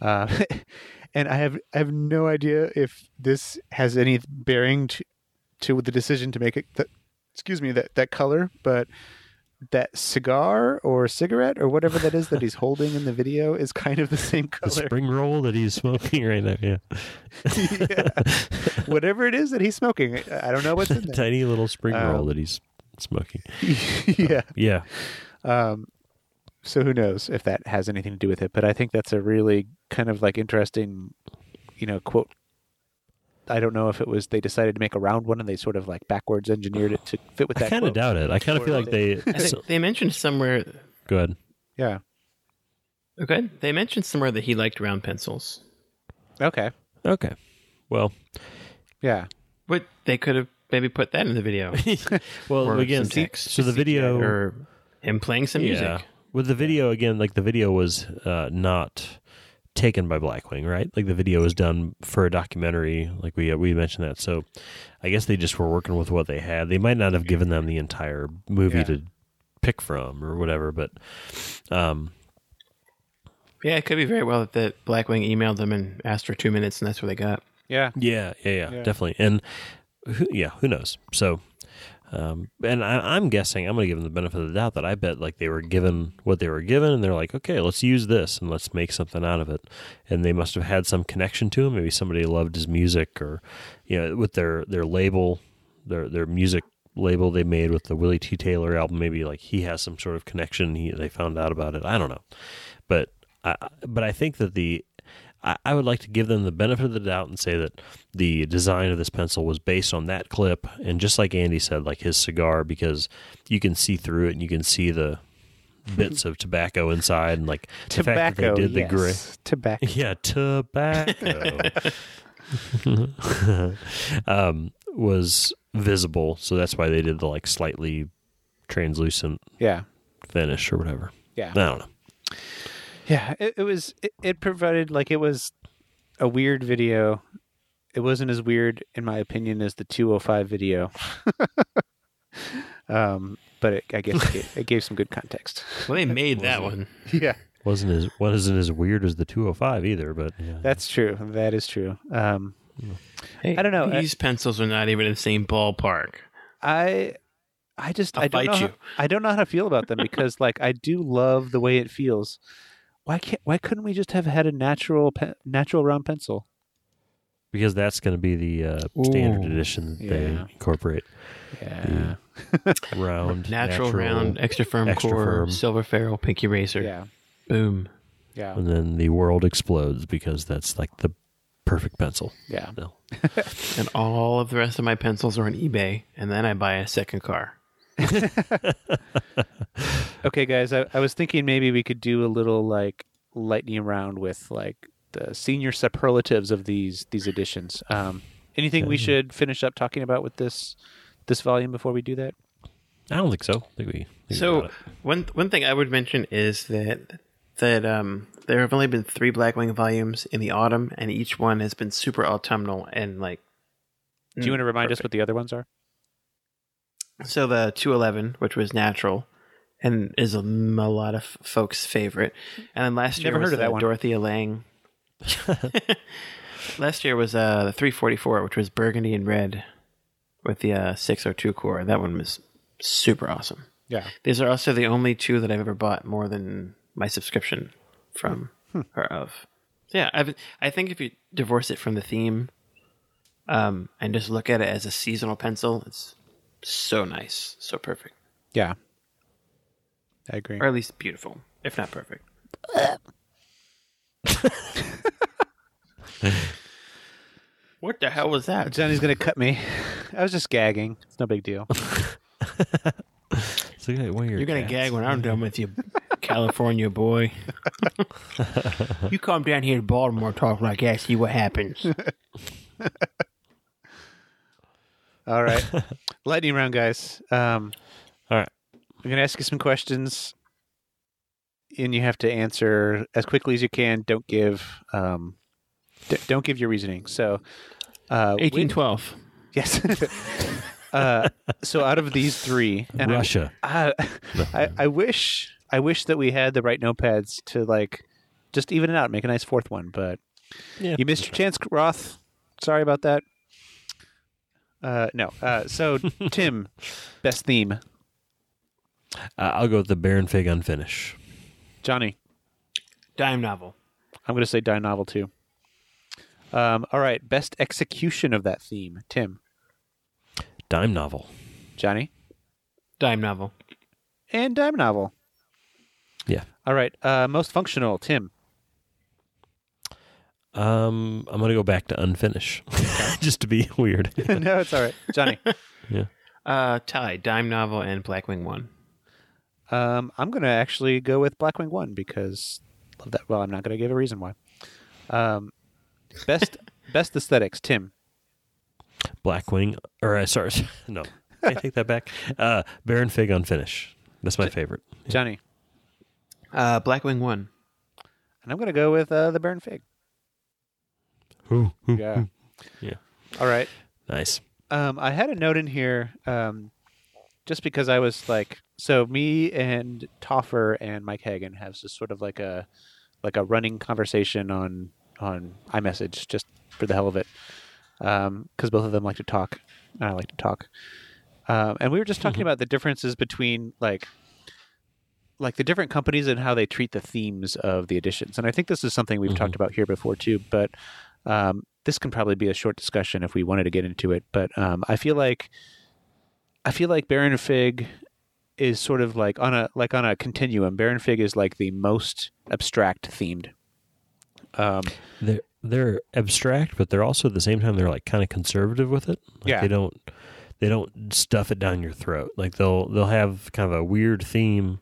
Uh, and I have I have no idea if this has any bearing to, to the decision to make it. That, excuse me, that that color, but that cigar or cigarette or whatever that is that he's holding in the video is kind of the same color. The spring roll that he's smoking right now. Yeah. yeah. Whatever it is that he's smoking, I don't know what's in there. Tiny little spring Um, roll that he's smoking. yeah. Yeah. Um, so who knows if that has anything to do with it? But I think that's a really kind of like interesting, you know, quote. I don't know if it was they decided to make a round one and they sort of like backwards engineered it to fit with that. I kind of doubt it. I kind of feel like they. I so, they mentioned somewhere. Good. Yeah. Okay, they mentioned somewhere that he liked round pencils. Okay. Okay. Well, Yeah. But they could have maybe put that in the video. well, or again, some text. so the video or him playing some music. Yeah. With the video again, like the video was uh, not taken by Blackwing, right? Like the video was done for a documentary, like we we mentioned that. So I guess they just were working with what they had. They might not have given them the entire movie Yeah. to pick from or whatever, but um, Yeah, it could be very well that, that Blackwing emailed them and asked for two minutes, and that's what they got. Yeah. yeah, yeah, yeah, Yeah. definitely. And who, yeah, who knows? So Um, and I, I'm guessing I'm going to give them the benefit of the doubt that I bet like they were given what they were given, and they're like, okay, let's use this and let's make something out of it. And they must have had some connection to him. Maybe somebody loved his music, or you know, with their their label, their their music label they made with the Willy Tea Taylor album. Maybe like he has some sort of connection. He they found out about it. I don't know, but I, but I think that the I, I would like to give them the benefit of the doubt and say that the design of this pencil was based on that clip and just like Andy said, like his cigar, because you can see through it and you can see the bits of tobacco inside and like the fact that Tobacco. they did the gray Tobacco. yeah tobacco um, was visible so that's why they did the like slightly translucent Yeah. finish or whatever Yeah. I don't know Yeah, it, it was. It, it provided like it was a weird video. It wasn't as weird, in my opinion, as the 205 video. um, but it, I guess it gave, it gave some good context. Well, they made that one. Yeah, wasn't as wasn't as weird as the 205 either but yeah. that's true. That is true. Um, Hey, I don't know. These pencils are not even in the same ballpark. I, I just I'll I don't know. you. How, I don't know how to feel about them because like I do love the way it feels. Why can't? Why couldn't we just have had a natural pe- natural round pencil? because that's going to be the uh, standard Ooh. edition that they incorporate Yeah. round Natural, round, extra firm extra core, firm. silver ferrule, pinky razor. Yeah. Boom. Yeah. and then the world explodes because that's like the perfect pencil Yeah. no. And all of the rest of my pencils are on eBay, and then I buy a second car. Okay, guys, I, I was thinking maybe we could do a little like lightning round with like the senior superlatives of these these editions. Um, anything we should finish up talking about with this this volume before we do that? i don't think so I think we, think So one one thing I would mention is that that um, there have only been three Blackwing volumes in the autumn, and each one has been super autumnal and like. Do you want to remind us what the other ones are? So the 211, which was natural, and is a, m- a lot of folks' favorite, and then last year Never was heard of that one. Dorothea Lange. last year was uh, the 344, which was burgundy and red, with the uh, 602 core. That one was super awesome. Yeah. These are also the only two that I've ever bought more than my subscription from Hmm. or of. So yeah, I've, I think if you divorce it from the theme, um, and just look at it as a seasonal pencil, it's so nice, so perfect, Yeah. I agree. or at least beautiful, if not perfect. what the hell was that? Johnny's gonna cut me. I was just gagging. It's no big deal. It's like one of your You're gonna cats. gag when I'm done with you, California boy. you come down here to Baltimore, talk like that, see what happens. All right. lightning round, guys. Um, all right I'm gonna ask you some questions, and you have to answer as quickly as you can. Don't give um, d- don't give your reasoning. So, uh, which- 1812. Yes. uh, so out of these three, and I- russia I, I, I wish I wish that we had the Write Notepads to like just even it out, make a nice fourth one. But yeah you missed your chance, Rothe. Sorry about that. Uh, no. Uh, so Tim, best theme, uh, i'll go with the baron fig unfinish Johnny. Dime novel. I'm going to say dime novel too. Um, all right, best execution of that theme, Tim, dime novel Johnny, Dime novel. and dime novel. yeah All right, uh, most functional, Tim. Um i'm gonna go back to unfinish just to be weird no, it's all right, Johnny. yeah Uh, tie. Dime novel and Blackwing 1. Um, I'm going to actually go with Blackwing One because love that. Well, I'm not going to give a reason why. Um, best best aesthetics, Tim. blackwing or uh, sorry no i take that back uh baron fig unfinish that's my favorite Johnny, Uh, Blackwing 1. and I'm going to go with uh, the Baron Fig. Ooh, ooh, Yeah. Yeah. All right. nice Um, I had a note in here, um, just because I was like, so me and Toffer and Mike Hagen have just sort of like a like a running conversation on on iMessage just for the hell of it, because both of them like to talk, and I like to talk. Um, and we were just talking Mhm. about the differences between like like the different companies and how they treat the themes of the editions. And I think this is something we've Mhm. talked about here before too. But um, this can probably be a short discussion if we wanted to get into it. But um, I feel like I feel like Baron Fig is sort of like on a like on a continuum. Baron Fig is like the most abstract themed. Um, They're they're abstract, but they're also at the same time they're like kind of conservative with it. Like Yeah. they don't they don't stuff it down your throat. Like they'll they'll have kind of a weird theme,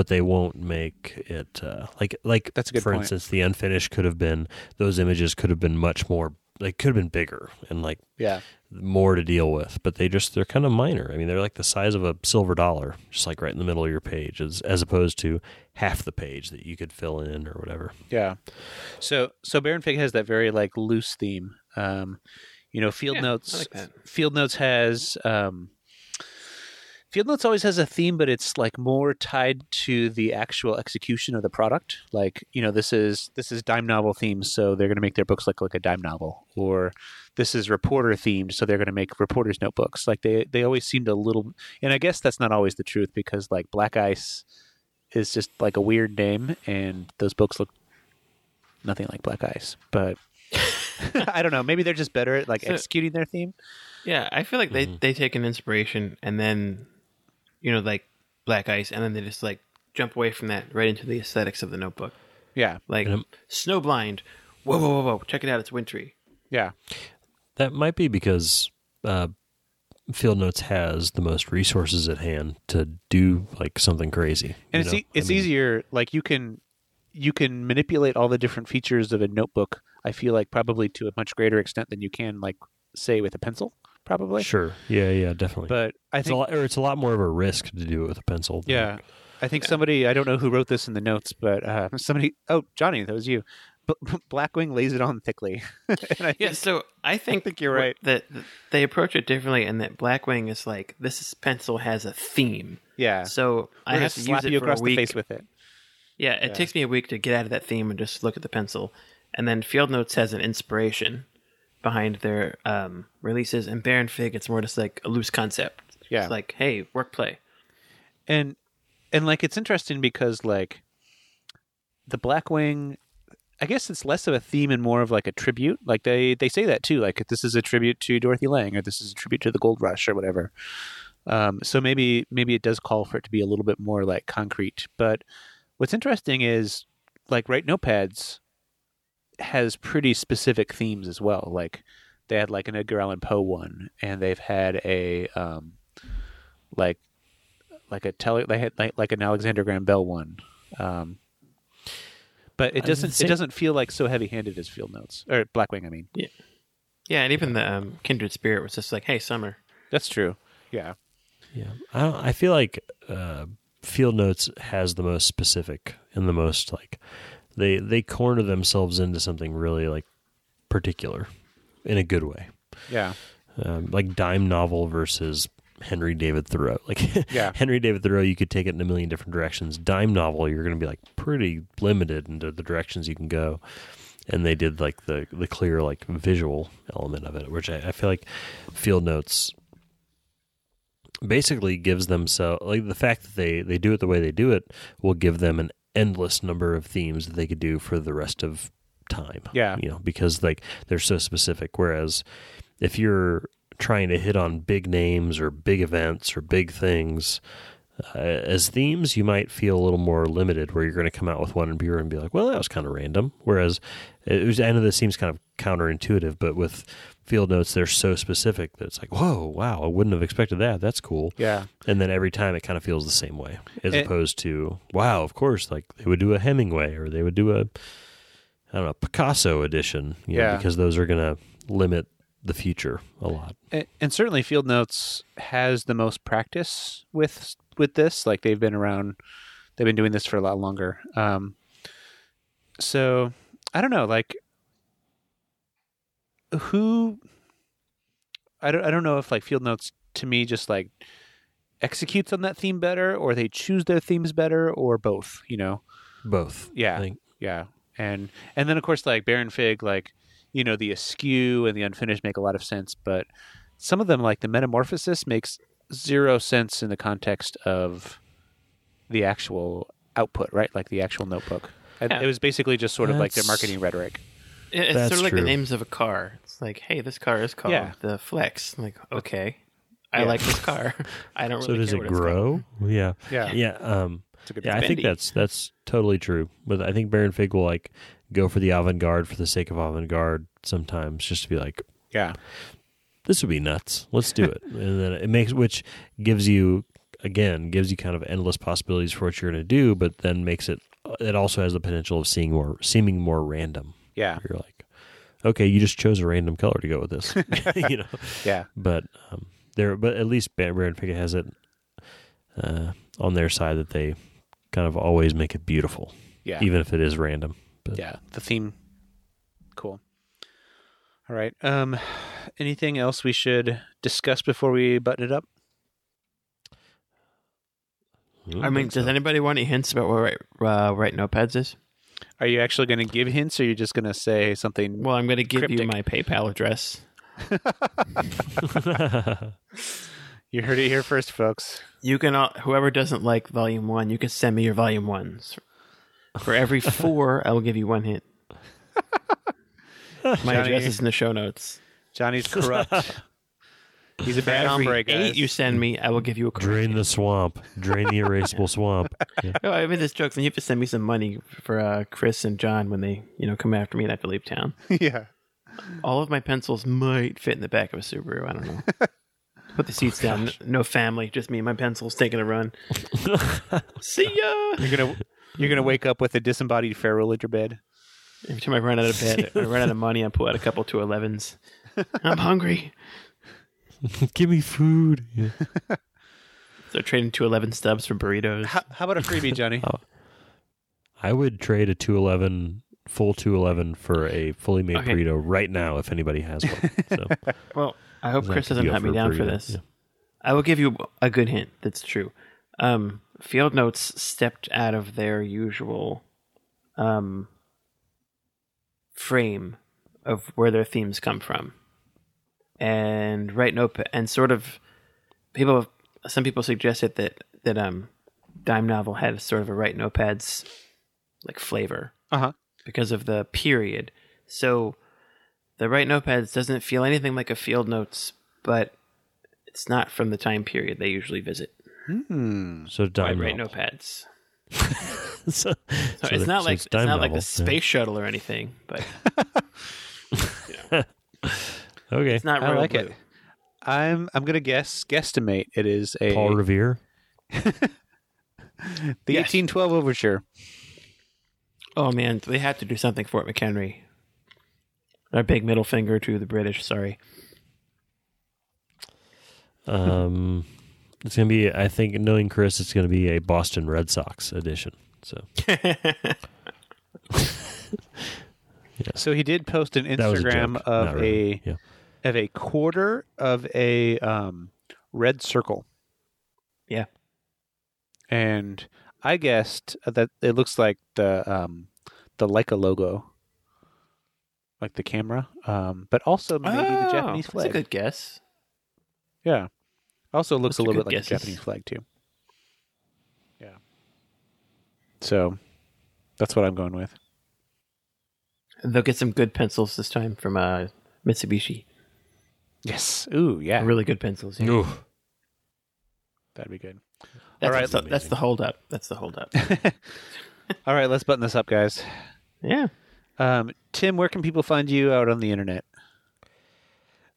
but they won't make it uh, like like That's a good for point. instance, the unfinished could have been those images could have been much more they could have been bigger and like yeah, more to deal with, but they just they're kind of minor. I mean, they're like the size of a silver dollar, just like right in the middle of your page, as as opposed to half the page that you could fill in or whatever. yeah. So so Baron Fig has that very like loose theme. Um, you know, Field Yeah, Notes. Like. Field Notes has um, Field Notes always has a theme, but it's like more tied to the actual execution of the product. Like you know, this is this is dime novel themed, so they're going to make their books look like a dime novel, or this is reporter themed, so they're going to make reporters notebooks. Like they they always seemed a little, and I guess that's not always the truth because like Black Ice is just like a weird name, and those books look nothing like Black Ice, but. I don't know. Maybe they're just better at like So- executing their theme. Yeah, I feel like they Mhm. they take an inspiration and then, you know, like Black Ice, and then they just like jump away from that right into the aesthetics of the notebook. Yeah, Like And, um, Snowblind. Whoa, whoa, whoa, whoa! Check it out. It's wintry. yeah, That might be because uh, Field Notes has the most resources at hand to do like something crazy. and you it's know? e- it's I mean, easier. Like you can you can manipulate all the different features of a notebook. I feel like probably to a much greater extent than you can like say with a pencil, probably. Sure. Yeah. Yeah. Definitely. But I it's a think lot, or it's a lot more of a risk to do it with a pencil. than- yeah, I think somebody I don't know who wrote this in the notes, but uh, somebody. Oh, Johnny, that was you. B- Blackwing lays it on thickly. and I Yeah, think- so I think, think you're right. that that they approach it differently, and that Blackwing is like this is, pencil has a theme. yeah. So We're I have to slap use it you for across a week. the face with it. Yeah, it Yeah. takes me a week to get out of that theme and just look at the pencil. And then Field Notes has an inspiration behind their um, releases, and Baron Fig, it's more just like a loose concept. Yeah. It's like, hey, work play. and and like it's interesting because like the blackwing i guess it's less of a theme and more of like a tribute like they they say that too like this is a tribute to dorothy lang or this is a tribute to the gold rush or whatever um, so maybe maybe it does call for it to be a little bit more like concrete but what's interesting is like Write Notepads has pretty specific themes as well like they had like an edgar allan poe one and they've had a um like like a tele they had like, like an Alexander Graham Bell one. Um, but it doesn't think- it doesn't feel like so heavy handed as Field Notes or Blackwing. I mean, Yeah, and even the um, Kindred Spirit was just like, hey, summer. that's true. Yeah, Yeah, I don't, I feel like uh, Field Notes has the most specific and the most like they they corner themselves into something really like particular in a good way, yeah, um, like dime novel versus Henry David Thoreau. Like Yeah. Henry David Thoreau, you could take it in a million different directions. Dime novel, you're going to be like pretty limited into the directions you can go. And they did like the the clear like visual element of it, which I, I feel like Field Notes basically gives them so like the fact that they they do it the way they do it will give them an endless number of themes that they could do for the rest of time Yeah. you know because like they're so specific whereas if you're trying to hit on big names or big events or big things uh, as themes you might feel a little more limited where you're going to come out with one and be and be like well that was kind of random. Whereas it was I know this seems kind of counterintuitive but with field notes they're so specific that it's like whoa wow I wouldn't have expected that. That's cool. Yeah, and then every time it kind of feels the same way as It- opposed to wow of course like they would do a hemingway or they would do a i don't know picasso edition you know, Yeah. because those are going to limit the future a lot. And, and certainly Field Notes has the most practice with with this. Like they've been around, they've been doing this for a lot longer. Um, so I don't know, like who I don't I don't know if like Field Notes to me just like executes on that theme better or they choose their themes better or both, you know. both Yeah. I think. Yeah. And and then of course like Baron Fig like you know the askew and the unfinished make a lot of sense, but some of them like the metamorphosis makes zero sense in the context of the actual output, right? Like the actual notebook. Yeah. It was basically just sort of like their marketing rhetoric. It's That's sort of like true. the names of a car. It's like, hey, this car is called Yeah. the Flex. I'm like, okay, I Yeah. like this car. I don't So really does care it what it's called. grow? Yeah. Yeah. Yeah. Um, It's a good yeah, I think Bendy. that's that's totally true. But I think Baron Fig will like go for the avant garde for the sake of avant garde sometimes, just to be like, Yeah. This would be nuts. Let's do it. and then it makes which gives you again gives you kind of endless possibilities for what you're going to do, but then makes it it also has the potential of seeing more seeming more random. Yeah. You're like, okay, you just chose a random color to go with this, you know. Yeah. But um, there, but at least Bar- Baron Pickett has it uh, on their side that they kind of always make it beautiful, Yeah. even if it is random. But Yeah. The theme. Cool. All right. Um, anything else we should discuss before we button it up? don't I mean, does so. anybody want any hints about what write, uh, write notepads is? Are you actually going to give hints, or are you just going to say something? Well, I'm going to give you my PayPal address. You heard it here first, folks. You can, uh, whoever doesn't like Volume One, you can send me your Volume Ones. For every four, I will give you one hint. My Johnny- address is in the show notes. Johnny's corrupt. He's a bad every hombre, guys. eight you send me, I will give you a correct Drain the swamp. Drain the erasable swamp. Yeah. Oh, I made this joke. Then you have to send me some money for uh, Chris and John when they, you know, come after me and I have to leave town. yeah. All of my pencils might fit in the back of a Subaru. I don't know. Put the seats down. N- No family, just me and my pencils taking a run. See ya. You're gonna you're gonna wake up with a disembodied ferrule in your bed. Every time I run out of bed, I run out of money, I pull out a couple two elevens. I'm hungry. Give me food. Yeah. So trading two eleven stubs for burritos. How, how about a freebie, Johnny? I would trade a 211 full 211 for a fully made Okay. burrito right now if anybody has one. So Well, I hope Chris doesn't go hunt me for a down for this. Yeah. I will give you a good hint. That's true. Um, Field Notes stepped out of their usual um, frame of where their themes come from, and right note and sort of people. Some people suggested that that um, Dime Novel had sort of a Write Notepads like flavor Uh huh. because of the period. So the Write Notepads doesn't feel anything like a field notes, but it's not from the time period they usually visit. Hmm. So dime right novel. notepads. so, So so it's that- not so like it's it's, dime not like the novel, yeah. space shuttle or anything, but Okay. it's not I like blue. it. I'm I'm gonna guess guesstimate it is a Paul Revere. the Yes. 1812 overture. Oh man, they have to do something Fort McHenry. Our big middle finger to the British. Sorry. Um, it's gonna be. I think knowing Chris, it's gonna be a Boston Red Sox edition. So So he did post an that was a Instagram of really. a yeah. of a quarter of a um, red circle. Yeah. And I guessed that it looks like the um, the Leica logo, like the camera, um, but also maybe the Japanese flag. That's a good guess. Yeah. Also looks Those a little good bit like the guesses. Japanese flag too. Yeah. So that's what I'm going with. They'll get some good pencils this time from uh, Mitsubishi. Yes. Ooh, yeah. Really good pencils. yeah. Ooh. That'd be good. That's, All right. the, that's the hold up. That's the hold up. All right, let's button this up, guys. yeah. Um, Tim, where can people find you out on the internet?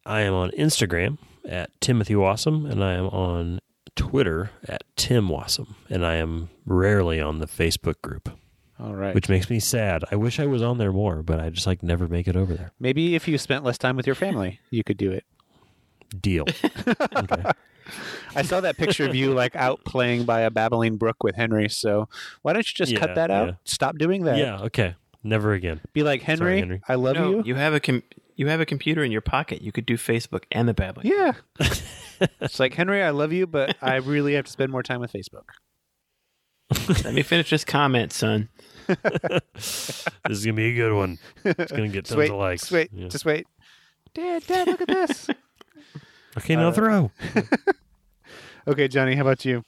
I am on Instagram at Timothy Wasem, and I am on Twitter at Tim Wasem, and I am rarely on the Facebook group, All right. which makes me sad. I wish I was on there more, but I just like never make it over there. Maybe if you spent less time with your family, you could do it. Deal. okay. I saw that picture of you like out playing by a babbling brook with Henry. So why don't you just Yeah, cut that out? yeah. Stop doing that. Yeah. Okay. Never again. Be like Henry, Henry. I love No, you. you have a com- you have a computer in your pocket. You could do Facebook and the babbling. Yeah. it's like Henry, I love you, but I really have to spend more time with Facebook. Let me finish this comment, son. This is gonna be a good one. It's gonna get Just tons wait, of likes. just wait, Yeah. just wait. Dad, Dad, look at this. Okay, now uh, throw. Okay, Johnny, how about you?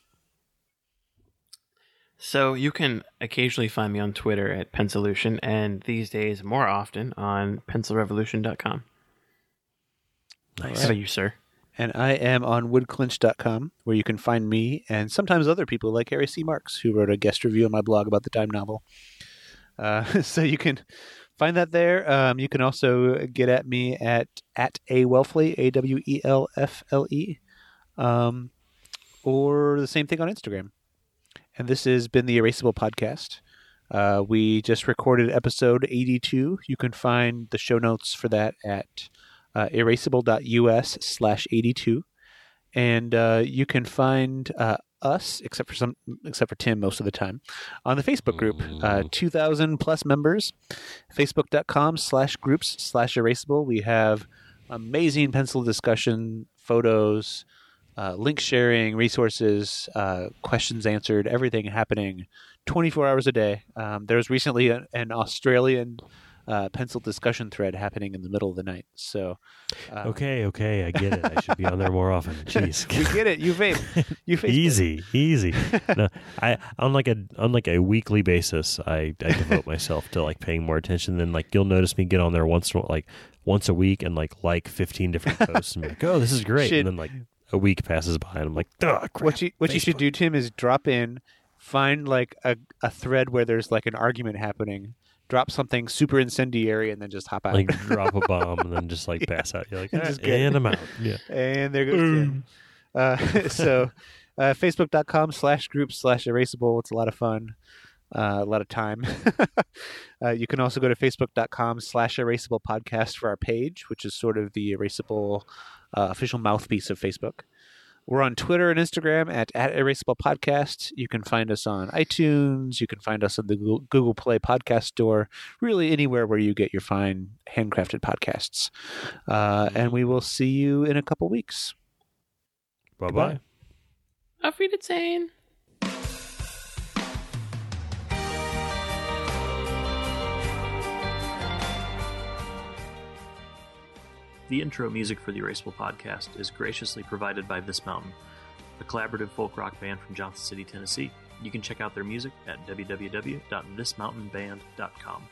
So you can occasionally find me on Twitter at Pensolution, and these days more often on pencilrevolution.com. Nice. How about you, sir? And I am on woodclinched.com, where you can find me and sometimes other people like Harry C. Marks, who wrote a guest review on my blog about the time novel. Uh, so you can find that there. Um, you can also get at me at at a Wellfle, A W E L F L E, um, or the same thing on Instagram. And this has been the Erasable Podcast. Uh, we just recorded episode 82. You can find the show notes for that at uh, erasable.us slash 82. And uh, you can find uh, us, except for some, except for Tim, most of the time, on the Facebook group. Uh, 2,000 plus members. Facebook.com slash groups slash erasable. We have amazing pencil discussion, photos, uh, link sharing, resources, uh, questions answered, everything happening 24 hours a day. Um, there was recently a, an Australian uh, pencil discussion thread happening in the middle of the night. So, uh, Okay, okay, I get it. I should be on there more often. Jeez. we get it. You vape. You Facebook. easy, easy. No, I on like a on like a weekly basis, I, I devote myself to like paying more attention. Then like you'll notice me get on there once a- like once a week and like like fifteen different posts and be like, oh, this is great. Should- and then like a week passes by and I'm like, crap. What you what you should do, Tim, is drop in, find like a, a thread where there's like an argument happening, drop something super incendiary, and then just hop out. like drop a bomb and then just like Yeah. pass out. You're like, And "Ah, just get- and I'm out. Yeah. and there goes Tim. Uh, so, uh, Facebook.com slash group slash erasable. It's a lot of fun, uh, a lot of time. uh, you can also go to Facebook.com slash erasable podcast for our page, which is sort of the erasable uh, official mouthpiece of Facebook. We're on Twitter and Instagram at, at Erasable Podcast. You can find us on iTunes. You can find us on the Google, Google Play Podcast Store, really anywhere where you get your fine handcrafted podcasts. Uh, and we will see you in a couple weeks. Bye Goodbye. bye. Auf Wiedersehen. The intro music for the Erasable podcast is graciously provided by This Mountain, a collaborative folk rock band from Johnson City, Tennessee. You can check out their music at www.thismountainband.com.